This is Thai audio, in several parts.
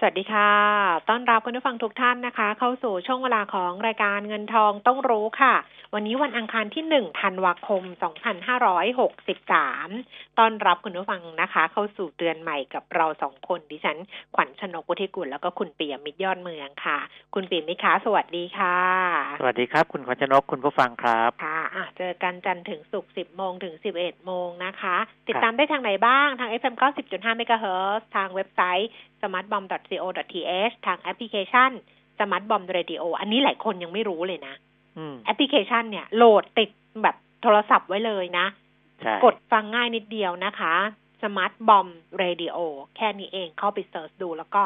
สวัสดีค่ะ ต้อนรับคุณผู้ฟังทุกท่านนะคะ เข้าสู่ช่วงเวลาของรายการเงินทองต้องรู้ค่ะวันนี้วันอังคารที่หนึ่งธันวาคม 2563 ต้อนรับคุณผู้ฟังนะคะ เข้าสู่เดือนใหม่กับเราสองคน ดิฉัน ขวัญชนกุธิกุลแล้วก็คุณเปียมิตรยอดเมืองค่ะ คุณเปียมิตรคะสวัสดีค่ะ สวัสดีครับ คุณขวัญชนกคุณผู้ฟังครับค่ะอะเจอกันจันทร์ถึงศุกร์ 10 โมงถึง 11 โมงนะคะ ติดตามได้ทางไหนบ้าง ทาง FM 90.5 MHz ทางเว็บไซต์ smartbomb.co.th ทางแอปพลิเคชัน Smart Bomb Radio อันนี้หลายคนยังไม่รู้เลยนะอืม แอปพลิเคชันเนี่ยโหลดติดแบบโทรศัพท์ไว้เลยนะใช่กดฟังง่ายนิดเดียวนะคะ Smart Bomb Radio แค่นี้เองเข้าไป search ดูแล้วก็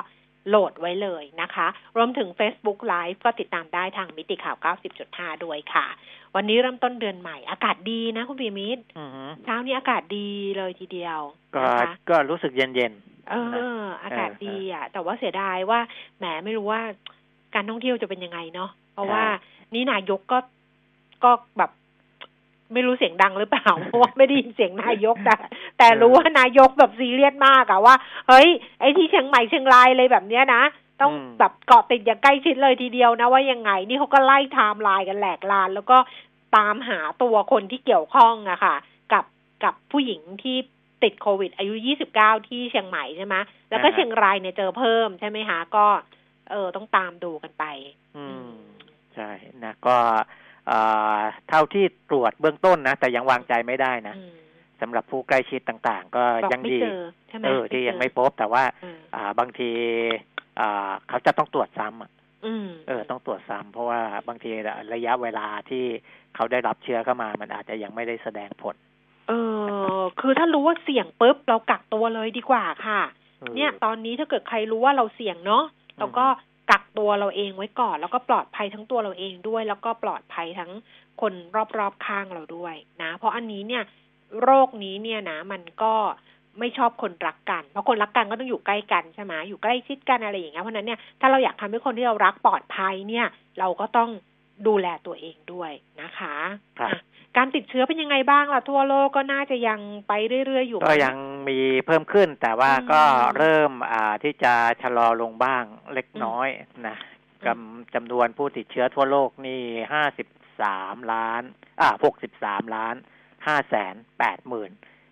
โหลดไว้เลยนะคะ รวมถึง Facebook Live ก็ติดตามได้ทางมิติข่าว 90.5 ด้วยค่ะ วันนี้เริ่มต้นเดือนใหม่อากาศดีนะคุณปิยมิตรอือฮึเช้านี้อากาศดีเลยทีเดียว ก็นะคะก็รู้สึกเย็นเย็นเออ อากาศดีอะ แต่ว่าเสียดายว่าแหมไม่รู้ว่าการท่องเที่ยวจะเป็นยังไงเนาะเพราะว่า นี่นายกก็ก็แบบ ไม่รู้เสียงดังหรือเปล่าเพราะว่าไม่ได้ยินเสียงนายกแต่แต่รู้ว่านายกแบบซีเรียสมากอะว่า เฮ้ย ไอ้ที่เชียงใหม่เชียงรายอะไรแบบเนี้ยนะต้องแบบเกาะติดอย่างใกล้ชิดเลยทีเดียวนะว่ายังไง นี่เขาก็ไล่ไทม์ไลน์กันแหลกลาญ แล้วก็ตามหาตัวคนที่เกี่ยวข้องอะค่ะ กับกับผู้หญิงที่ติดโควิด อายุ 29 ที่เชียงใหม่ใช่ไหมแล้วก็เชียงรายเนี่ยเจอเพิ่มใช่ไหมคะก็ เออต้องตามดูกันไปๆอืม ใช่นะก็เอ่อเท่าที่ตรวจเบื้องต้นนะ แต่ยังวางใจไม่ได้นะอืมสำหรับผู้ใกล้ชิดต่างๆ ก็บอกยังไม่ดีเจอใช่ไหมเออที่ยังไม่เจอพบแต่ว่าเอออ่าบางทีอ่าเขาจะต้องตรวจซ้ำอะอืมเออต้องตรวจซ้ำเพราะว่าบางทีระยะเวลาที่เขาได้รับเชื้อเข้ามา มันอาจจะยังไม่ได้แสดงผล เออ คือถ้ารู้ว่าเสี่ยงปุ๊บเรากักตัวเลยดีกว่าค่ะออเนี่ยตอนนี้ถ้าเกิดใครรู้ว่าเราเสี่ยงเนาะเราก็ กักตัวเราเองไว้ก่อน แล้วก็ปลอดภัยทั้งตัวเราเองด้วย แล้วก็ปลอดภัยทั้งคนรอบๆข้างเราด้วยนะ เพราะอันนี้เนี่ย โรคนี้เนี่ยนะ มันก็ไม่ชอบคนรักกัน เพราะคนรักกันก็ต้องอยู่ใกล้กันใช่ไหมอยู่ใกล้ชิดกันอะไรอย่างเงี้ยเพราะฉะนั้นเนี่ยถ้าเราอยากทำให้คนที่เรารักปลอดภัยเนี่ย เราก็ต้องดูแลตัวเองด้วยนะคะครับอะ การติดเชื้อเป็นยังไงบ้างล่ะทั่วโลกก็น่าจะยังไปเรื่อยๆอยู่ ก็มั้ยังมีเพิ่มขึ้นแต่ว่าอืมก็เริ่มอ่าที่จะชะลอลงบ้างเล็กอืมน้อยนะอืจำจำนวนผู้ติดเชื้อทั่วโลกนี่ห้าสิบสามล้าน อ่าหกสิบสามล้านห้าแสนแปดหมื่น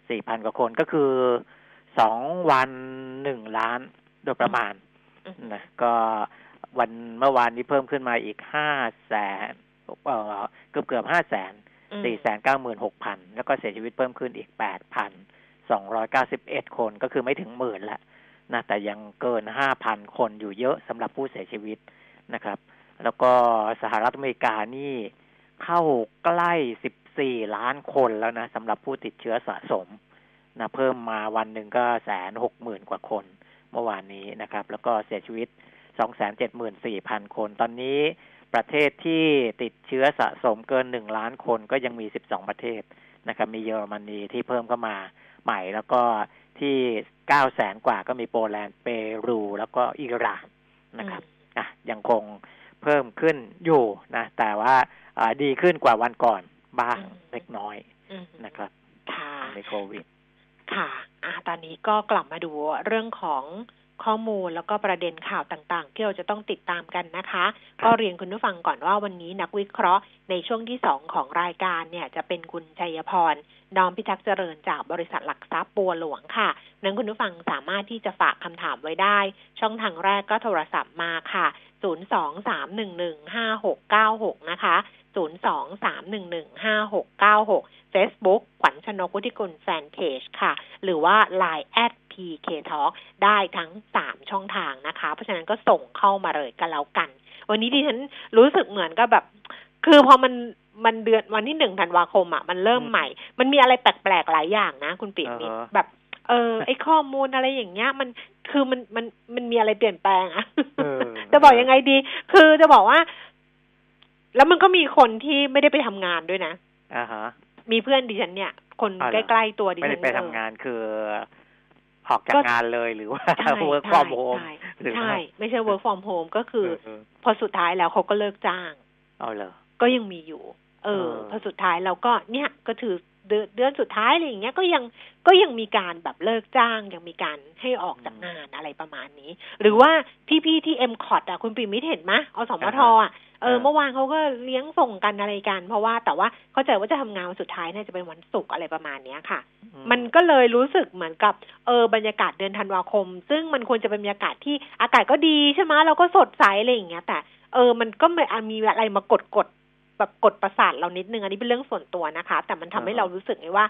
สี่พันกว่าคนก็คือสองวันหนึ่งล้านโดยประมาณอืมนะก็วันเมื่อวานนี้เพิ่มขึ้นมาอีกห้าแสนเอ่อเกือบเกือบห้าแสน สี่แสนเก้าหมื่นหกพันแล้วก็เสียชีวิตเพิ่มขึ้นอีกแปดพันสองร้อยเก้าสิบเอ็ดคนก็คือไม่ถึงหมื่นละนะแต่ยังเกินห้าพันคนอยู่เยอะสำหรับผู้เสียชีวิตนะครับ แล้วก็สหรัฐอเมริกานี่เข้าใกล้สิบสี่ล้านคนแล้วนะสำหรับผู้ติดเชื้อสะสมนะเพิ่มมาวันหนึ่งก็แสนหกหมื่นกว่าคนเมื่อวานนี้นะครับ แล้วก็เสียชีวิตสองแสนเจ็ดหมื่นสี่พันคน ตอนนี้ ประเทศที่ติดเชื้อสะสมเกินหนึ่งล้านคนก็ยังมี12ประเทศนะครับ มีเยอรมนีที่เพิ่มเข้ามาใหม่ แล้วก็ที่9แสนกว่าก็มีโปแลนด์เปรู แล้วก็อิหร่านนะครับอะยังคงเพิ่มขึ้นอยู่นะ แต่ว่าอ่าดีขึ้นกว่าวันก่อนบ้างอืมเล็กน้อยอืมนะครับค่ะในโควิดค่ะอะตอนนี้ก็กลับมาดูเรื่องของ ข้อมูลแล้วก็ประเด็นข่าวต่างๆ ที่เราจะต้องติดตามกันนะคะครับก็เรียนคุณผู้ฟังก่อนว่าวันนี้นักวิเคราะห์ในช่วงที่สองของรายการเนี่ยจะเป็นคุณชัยพรน้อมพิทักษ์เจริญจากบริษัทหลักทรัพย์บัวหลวงค่ะนั้นคุณผู้ฟังสามารถที่จะฝากคำถามไว้ได้ ช่องทางแรกก็โทรศัพท์มาค่ะ 023115696 นะคะ 023115696 Facebook ขวัญชนกุธิกุลแฟนเพจค่ะ หรือว่า Line at PK Talk ได้ทั้ง 3 ช่องทางนะคะ เพราะฉะนั้นก็ส่งเข้ามาเลยก็แล้วกัน วันนี้ดิฉันรู้สึกเหมือนกับแบบ คือพอมันมันเดือนวันที่หนึ่งธันวาคมอะมันเริ่มอืมใหม่ มันมีอะไรแปลกๆหลายอย่างนะ คุณปิ่นมิตรอ่าฮะแบบเออไอข้อมูลอะไรอย่างเงี้ยมันคือมันมันมันมีอะไรเปลี่ยนแปลงอะเออจะบอกยังไงดี คือจะบอกว่า แล้วมันก็มีคนที่ไม่ได้ไปทำงานด้วยนะอ่าฮะมีเพื่อนดิฉันเนี่ย คนอ๋อเหใกรอล้ๆตัวดิไม่ฉัได้นไปเออทำงานคือ ออกจากก็งานเลยหรือว่าใช่ work ใช่ from home ใช่หรือใช่ว่าไม่ใช่ work from home ก็คือเออพอสุดท้ายแล้วเขาก็เลิกจ้างเอาเหรอก็ยังมีอยู่เออเออ พอสุดท้ายเราก็เนี่ยก็ถือเดือนเดือนสุดท้ายอะไรอย่างเงี้ยก็ยังก็ยังมีการแบบเลิกจ้าง ยังมีการให้ออกจากงานอะไรประมาณนี้ หรือว่าพี่ๆที่เอ็มคอร์ดอะคุณปิมิตเห็นไหมอสมทอะ เออเมื่อวานเขาก็เลี้ยงส่งกันอะไรกัน เพราะว่าแต่ว่าเข้าใจว่าจะทำงานวันสุดท้ายน่าจะเป็นวันศุกร์อะไรประมาณเนี้ยค่ะอืมันก็เลยรู้สึกเหมือนกับเออบรรยากาศเดือนธันวาคม ซึ่งมันควรจะเป็นบรรยากาศที่อากาศก็ดีใช่ไหมเราก็สดใสอะไรอย่างเงี้ยแต่เออมันก็ไม่มีอะไรมากดกดแบบกดประสาทเรานิดนึงอันนี้เป็นเรื่องส่วนตัวนะคะ แต่มันทำให้เรารู้สึกไงว่า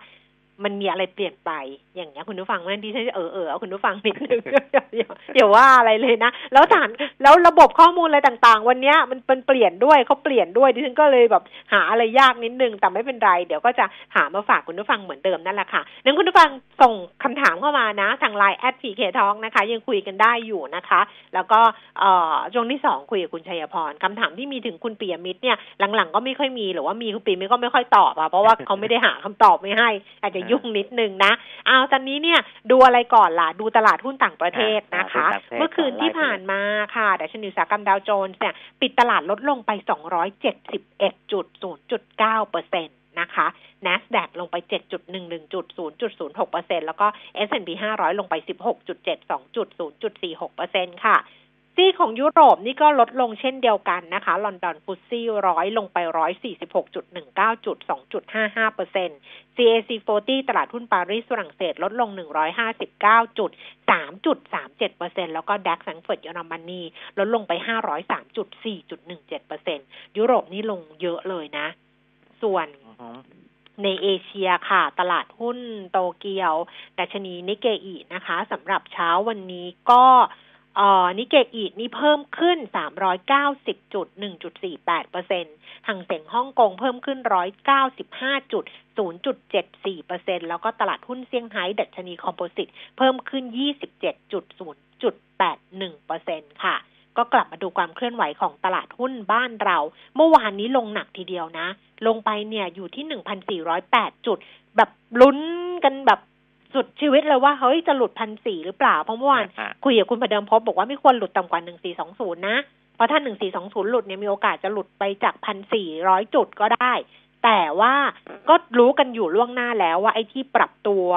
มันมีอะไรเปลี่ยนไป อย่างเงี้ยคุณผู้ฟังมันดิฉันจะเออเออเอาคุณผู้ฟังนิดนึงอย่าอย่าอย่าว่าอะไรเลยนะ แล้วฐานแล้วระบบข้อมูลอะไรต่างๆ วันเนี้ยมันเป็นเปลี่ยนด้วยเขาเปลี่ยนด้วยดิฉันก็เลยแบบหาอะไรยากนิดนึงแต่ไม่เป็นไร เดี๋ยวก็จะหามาฝากคุณผู้ฟังเหมือนเดิมนั่นแหละค่ะนั้นคุณผู้ฟังส่งคำถามเข้ามานะ ทางไลน์แอดพีเคทองนะคะ ยังคุยกันได้อยู่นะคะ แล้วก็เอ่อช่วงที่สองคุยกับคุณชัยพรคำถามที่มีถึงคุณปิยมิตรเนี่ยหลังๆก็ไม่ค่อยมีหรือว่ามีคุณปียมิตรก็ไม่ค่อยตอบอะเพราะว่าเขาไม่ได้หาคำตอบไม่ให้อาจจะยุ่งนิดนึงนะเอาตอนนี้เนี่ยดูอะไรก่อนล่ะ ดูตลาดหุ้นต่างประเทศนะคะอ่าดูต่างประเทศเมื่อคืนที่ผ่านมาค่ะดัชนีอุตสาหกรรมดาวโจนส์เนี่ยปิดตลาดลดลงไป271.0.9เปอร์เซ็นต์นะคะ NASDAQ ลงไป 7.11จุด0.06เปอร์เซ็นต์แล้วก็ S&P 500 ลงไป 16.72จุด0.46เปอร์เซ็นต์ค่ะ ซีของยุโรปนี่ก็ลดลงเช่นเดียวกันนะคะ ลอนดอน FTSE ร้อยลงไป146.19จุด2.55เก้าจุดสองจุดห้าห้าเปอร์เซ็นต์ CAC 40 ตลาดหุ้นปารีสฝรั่งเศสลดลง 159จุด3.37เปอร์เซ็นต์แล้วก็ DAX แฟรงก์เฟิร์ตเยอรมนีลดลงไป 503.4.17เปอร์เซ็นต์ยุโรปนี่ลงเยอะเลยนะ ส่วนในเอเชียค่ะ ตลาดหุ้นโตเกียว ดัชนีนิเกอีนะคะสำหรับเช้าวันนี้ก็ อ่อนิเกอีนี่เพิ่มขึ้น 390จุด1.48เปอร์เซ็นต์ห่างเสียงฮ่องกงเพิ่มขึ้น 195จุด0.74เจ็ดสี่เปอร์เซ็นต์แล้วก็ตลาดหุ้นเซี่ยงไฮ้ดัชนีคอมโพสิตเพิ่มขึ้น 27.0.81เจ็ดจุดศูนย์จุดแปดหนึ่งเปอร์เซ็นต์ค่ะ ก็กลับมาดูความเคลื่อนไหวของตลาดหุ้นบ้านเรา เมื่อวานนี้ลงหนักทีเดียวนะ ลงไปเนี่ยอยู่ที่หนึ่งพันสี่ร้อยแปดจุด แบบลุ้นกันแบบ สุดชีวิตเลยว่าเฮ้ยจะหลุดพันสี่หรือเปล่า เพราะเมื่อวานอ่าคุยกับคุณประเดิมพบบอกว่าไม่ควรหลุดต่ำกว่าหนึ่งสี่สองศูนย์นะ เพราะถ้าหนึ่งสี่สองศูนย์หลุดเนี่ยมีโอกาสจะหลุดไปจากพันสี่ร้อยจุดก็ได้ แต่ว่าก็รู้กันอยู่ล่วงหน้าแล้วว่าไอ้ที่ปรับตัว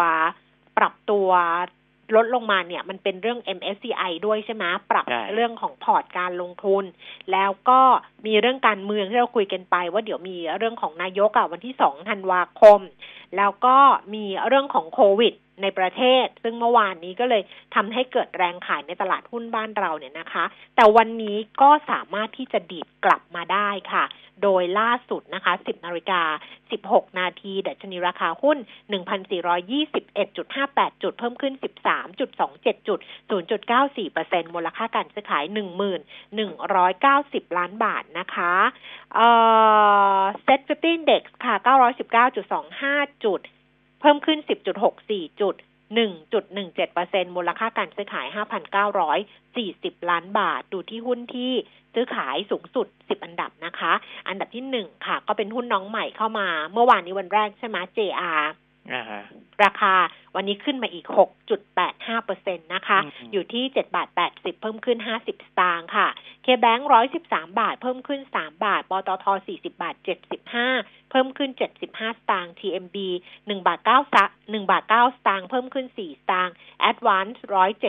ปรับตัวลดลงมาเนี่ยมันเป็นเรื่อง MSCI ด้วยใช่ไหมปรับใช่เรื่องของพอร์ตการลงทุน แล้วก็มีเรื่องการเมืองที่เราคุยกันไป ว่าเดี๋ยวมีเรื่องของนายกอะวันที่สองธันวาคม แล้วก็มีเรื่องของโควิด ในประเทศ ซึ่งเมื่อวานนี้ก็เลยทำให้เกิดแรงขายในตลาดหุ้นบ้านเราเนี่ยนะคะ แต่วันนี้ก็สามารถที่จะดีดกลับมาได้ค่ะ โดยล่าสุดนะคะ 10นาฬิกา 16 นาทีดัชนีราคาหุ้น 1,421.58 จุด เพิ่มขึ้น 13.27 จุด 0.94%มูลค่าการซื้อขาย 1190 ล้านบาทนะคะเอ่อ Set 50 Index ค่ะ 919.25 จุด เพิ่มขึ้น 10.64 จุด 1.17%มูลค่าการซื้อขาย 5,940 ล้านบาท ดูที่หุ้นที่ซื้อขายสูงสุด 10 อันดับนะคะ อันดับที่ 1 ค่ะ ก็เป็นหุ้นน้องใหม่เข้ามา เมื่อวานนี้วันแรกใช่ไหม JR อ่าฮะราคาวันนี้ขึ้นมาอีก 6.85เปอร์เซ็นต์นะคะอืมอยู่ที่ 7 บาท 80 เพิ่มขึ้น 50 สตางค์ค่ะ เคแบงค์113 บาท เพิ่มขึ้น 3 บาท ปตท 40 บาท 75 เพิ่มขึ้น 75 สตางค์ TMB 1บาท9ซั1บาท9สตางค์เพิ่มขึ้น 4 สตางค์ Advance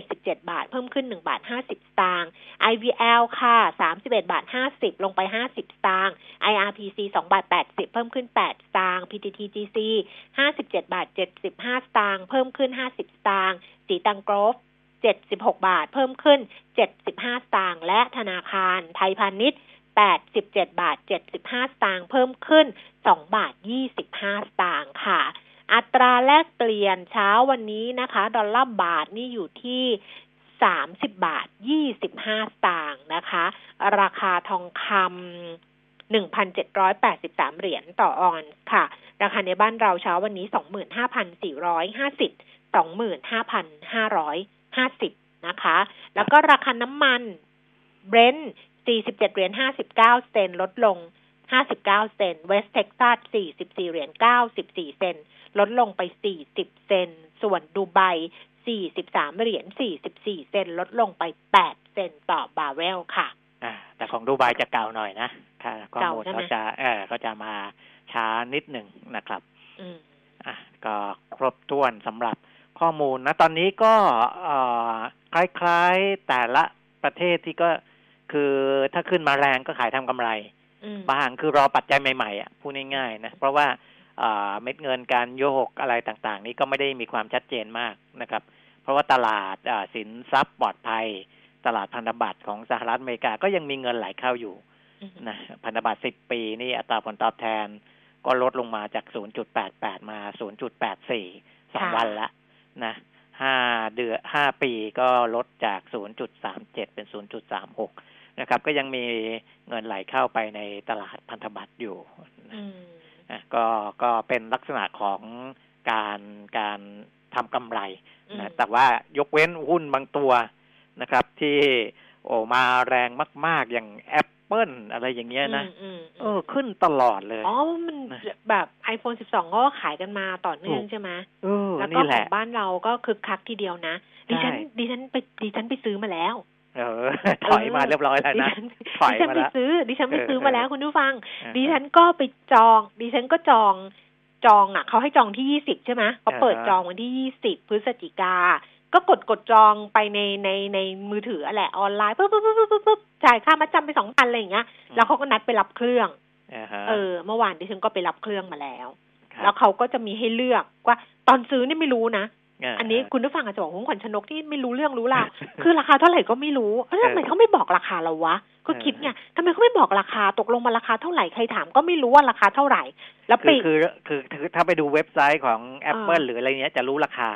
177 บาท เพิ่มขึ้น 1 บาท 50 สตางค์ IVL ค่ะ 31 บาท 50 ลงไป 50 สตางค์ IRPC 2บาท 80 เพิ่มขึ้น 8 สตางค์ PTTGC 57 บาท 75 สตางค์ เพิ่มขึ้น 50 สตางค์ สีตังโกรฟ76 บาท เพิ่มขึ้น 75 สตางค์ และธนาคารไทยพาณิชย์ 87บาท 75 สตางค์เพิ่มขึ้น 2 บาท 25 สตางค์ค่ะ อัตราแลกเปลี่ยนเช้าวันนี้นะคะ ดอลลาร์บาทนี่อยู่ที่30บาท25สตางค์นะคะ ราคาทองคำ1,783เหรียญต่อออนซ์ค่ะ ราคาในบ้านเราเช้าวันนี้25,450 25,550นะคะ แล้วก็ราคาน้ำมันเบรนท์ 47 เหรียญ 59 เซนต์ลดลง 59 เซนต์ เวสเท็กซัส 44 เหรียญ 94 เซนต์ ลดลงไป 40 เซนต์ ส่วนดูไบ 43 เหรียญ 44 เซน ลดลงไป 8 เซนต่อบาร์เรลค่ะ อ่า แต่ของดูไบจะเก่าหน่อยนะค่ะข้อมูลเก่าใช่ไหมเขาจะ เออเขาจะมาช้านิดหนึ่งนะครับ อืม อะ ก็ครบถ้วนสำหรับข้อมูลนะ ตอนนี้ก็เอ่อคล้ายๆแต่ละประเทศที่ก็ คือถ้าขึ้นมาแรงก็ขายทำกำไรอืมบางคือรอปัจจัยใหม่ๆอะพูดง่ายๆนะเพราะว่าเอ่อเม็ดเงินการโยกอะไรต่างๆ นี้ก็ไม่ได้มีความชัดเจนมากนะครับ เพราะว่าตลาดอ่าสินทรัพย์ปลอดภัย ตลาดพันธบัตรของสหรัฐอเมริกาก็ยังมีเงินไหลเข้าอยู่อืมนะพันธบัตร10ปีนี่อัตราผลตอบแทน ก็ลดลงมาจาก 0.88 มา 0.84 สองค่ะวันละนะห้าเดือนห้าปีก็ลดจาก 0.37 เป็น 0.36 นะครับ ก็ยังมีเงินไหลเข้าไปในตลาดพันธบัตรอยู่นะอืมอะก็ก็เป็นลักษณะของการการทำกำไรอืมนะแต่ว่ายกเว้นหุ้นบางตัวนะครับ ที่โอ้มาแรงมาก ๆ อย่างแอปเปิลอะไรอย่างเงี้ยนะอืมเออ ขึ้นตลอดเลย อ๋อ มันนะแบบ iPhone 12เขาก็ขายกันมาต่อเนื่องถูกใช่ไหมเออแล้วก็นี่แหขอละงบ้านเราก็คึกคักทีเดียวนะดิฉันใช่ดิฉันไปดิฉันไปซื้อมาแล้ว เออ ถอยมาเรียบร้อยแล้วดินะฉันถอยดิฉันมาไปแล้วซื้อ ดิฉันไปเออซื้อมาแล้วเออคุณผู้ฟังอ่าดิฉันก็ไปจอง ดิฉันก็จองจองอะเขาให้จองที่ยี่สิบใช่ไหมเขาเปิดอ่าฮะจองวันที่ยี่สิบพฤศจิกา ก็กดกดจองไปในในในมือถืออะแหละออนไลน์ปุ๊บปุ๊บปุ๊บปุ๊บปุ๊บจ่ายค่ามาจำไปสองพันอะไรอย่างเงี้ย แล้วเขาก็นัดไปรับเครื่องอ่าฮะเออ เมื่อวานดิฉันก็ไปรับเครื่องมาแล้วครับแล้วเขาก็จะมีให้เลือกว่าตอนซื้อนี่ไม่รู้นะา อันนี้คุณผู้ฟังอาจจะบอกว่าขวัญชนกที่ไม่รู้เรื่องรู้ราวคือราคาเท่าไหร่ก็ไม่รู้เอ้ยทำไมเขาไม่บอกราคาเราวะ ก็คิดไงทำไมเขาไม่บอกราคาตกลงมาราคาเท่าไหร่ใครถามก็ไม่รู้ว่าราคาเท่าไหร่ แล้วคืปีอคือคือคือถ้าไปดูเว็บไซต์ของ Apple หรืออะไรเงี้ยจะรู้ราคา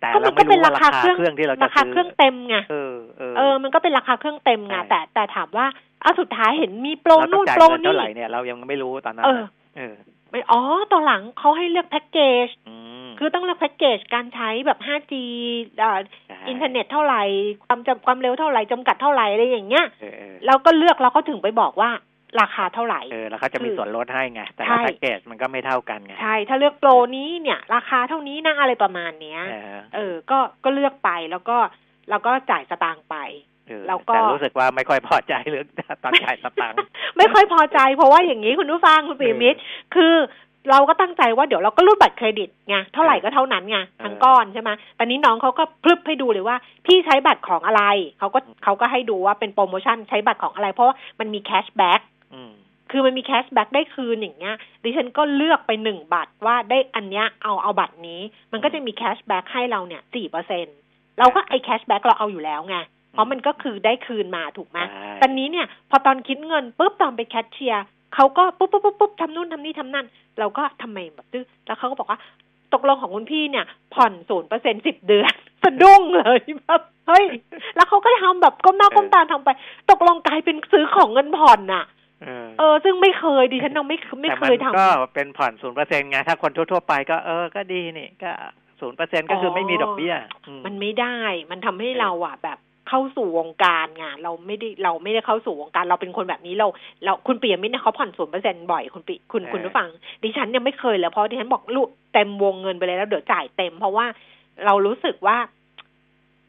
แต่ก็มัเรานก็ไม่เป็นรู้ว่าราราคาคาเครื่องเครื่องที่เราจะราคาซื้เครื่องเต็มไงเออเออเออ มันก็เป็นราคาเครื่องเต็มไงใช่แต่แต่ถามว่าอ้าวสุดท้ายเห็นมีโปรเราต้อนู่งนจ่ายโปรเงินนี่เท่าไหร่เนี่ยเรายังไม่รู้ตอนนั้นเออน่ะเออ ไม่อ๋อตอนหลังเขาให้เลือกแพ็กเกจอืมคือต้องเลือกแพ็กเกจการใช้แบบ 5G อ่าใช่อินเทอร์เน็ตเท่าไหร่ ความจำความเร็วเท่าไหร่จำกัดเท่าไหร่อะไรอย่างเงี้ยเออเออเราก็เลือกแล้วก็ถึงไปบอกว่าราคาเท่าไหร่ เออแล้วเขาจะมีส่วนลดให้ไง แต่ใช่ละแพ็กเกจมันก็ไม่เท่ากันไง ใช่ ถ้าเลือกโปรนี้เนี่ย ราคาเท่านี้นะอะไรประมาณเนี้ย เออเออก็ ก็เลือกไปแล้วก็เราก็จ่ายสตางค์ไป เออแล้วก็แต่รู้สึกว่าไม่ค่อยพอใจเรื่องตอนจ่ายสตังค์ไม่ค่อยพอใจ เพราะว่าอย่างนี้คุณผู้ฟังคุณปิยมิตรคือเราก็ตั้งใจว่าเดี๋ยวเราก็รูดบัตรเครดิตไงเท่าไหร่ก็เท่านั้นไงทั้งก้อนใช่ไหมตอนนี้น้องเขาก็พรึบให้ดูเลยว่า พี่ใช้บัตรของอะไรเขาก็เขาก็ให้ดูว่าเป็นโปรโมชั่นใช้บัตรของอะไร เพราะว่ามันมี cashback อืมคือมันมี cashback ได้คืนอย่างเงี้ยดิฉันก็เลือกไปหนึ่งบัตรว่าได้อันเนี้ยเอาเอาบัตรนี้ มันก็จะมี cashback ให้เราเนี่ยสี่เปอร์เซ็นต์เราก็ไอ้ cashback เราเอาอยู่แล้วไง เพราะมันก็คือได้คืนมาถูกไหมใช่ตอนนี้เนี่ยพอตอนคิดเงินปุ๊บตอนไป cashier เขาก็ปุ๊บปุ๊บปุ๊บปุ๊บทำนู่นทำนี่ทำนั่น เราก็ทำไมแบบซื้อแล้วเขาก็บอกว่าตกลงของคุณพี่เนี่ย ผ่อนศูนย์เปอร์เซ็นต์สิบเดือนสะดุ้งเลยแบบเฮ้ย แล้วเขาก็ทำแบบก้มหน้าก้มตาทำไป ตกลงกลายเป็นซื้อของเงินผ่อนน่ะเออเออซึ่งไม่เคยดิฉันยังไม่ไม่แต่เคมันยทำก็เป็นผ่อนศูนย์เปอร์เซ็นต์ไงถ้าคนทั่วๆไปก็เออก็ดีนี่ก็ศูนย์เปอร์เซ็นก็คือไม่มีดอกเบี้ยอืมันไม่ได้ มันทำให้เราอะแบบ เข้าสู่วงการไงเราไม่ได้เราไม่ได้เข้าสู่วงการเราเป็นคนแบบนี้เรา เราคุณปียมิตรเนี่ยเขาผ่อนศูนย์เปอร์เซ็นบ่อยคุณปีคุณคุณผู้ฟัง ดิฉันยังไม่เคยเลยเพราะดิฉันบอกลูกเต็มวงเงินไปเลยแล้วเดี๋ยวจ่ายเต็ม เพราะว่าเรารู้สึกว่า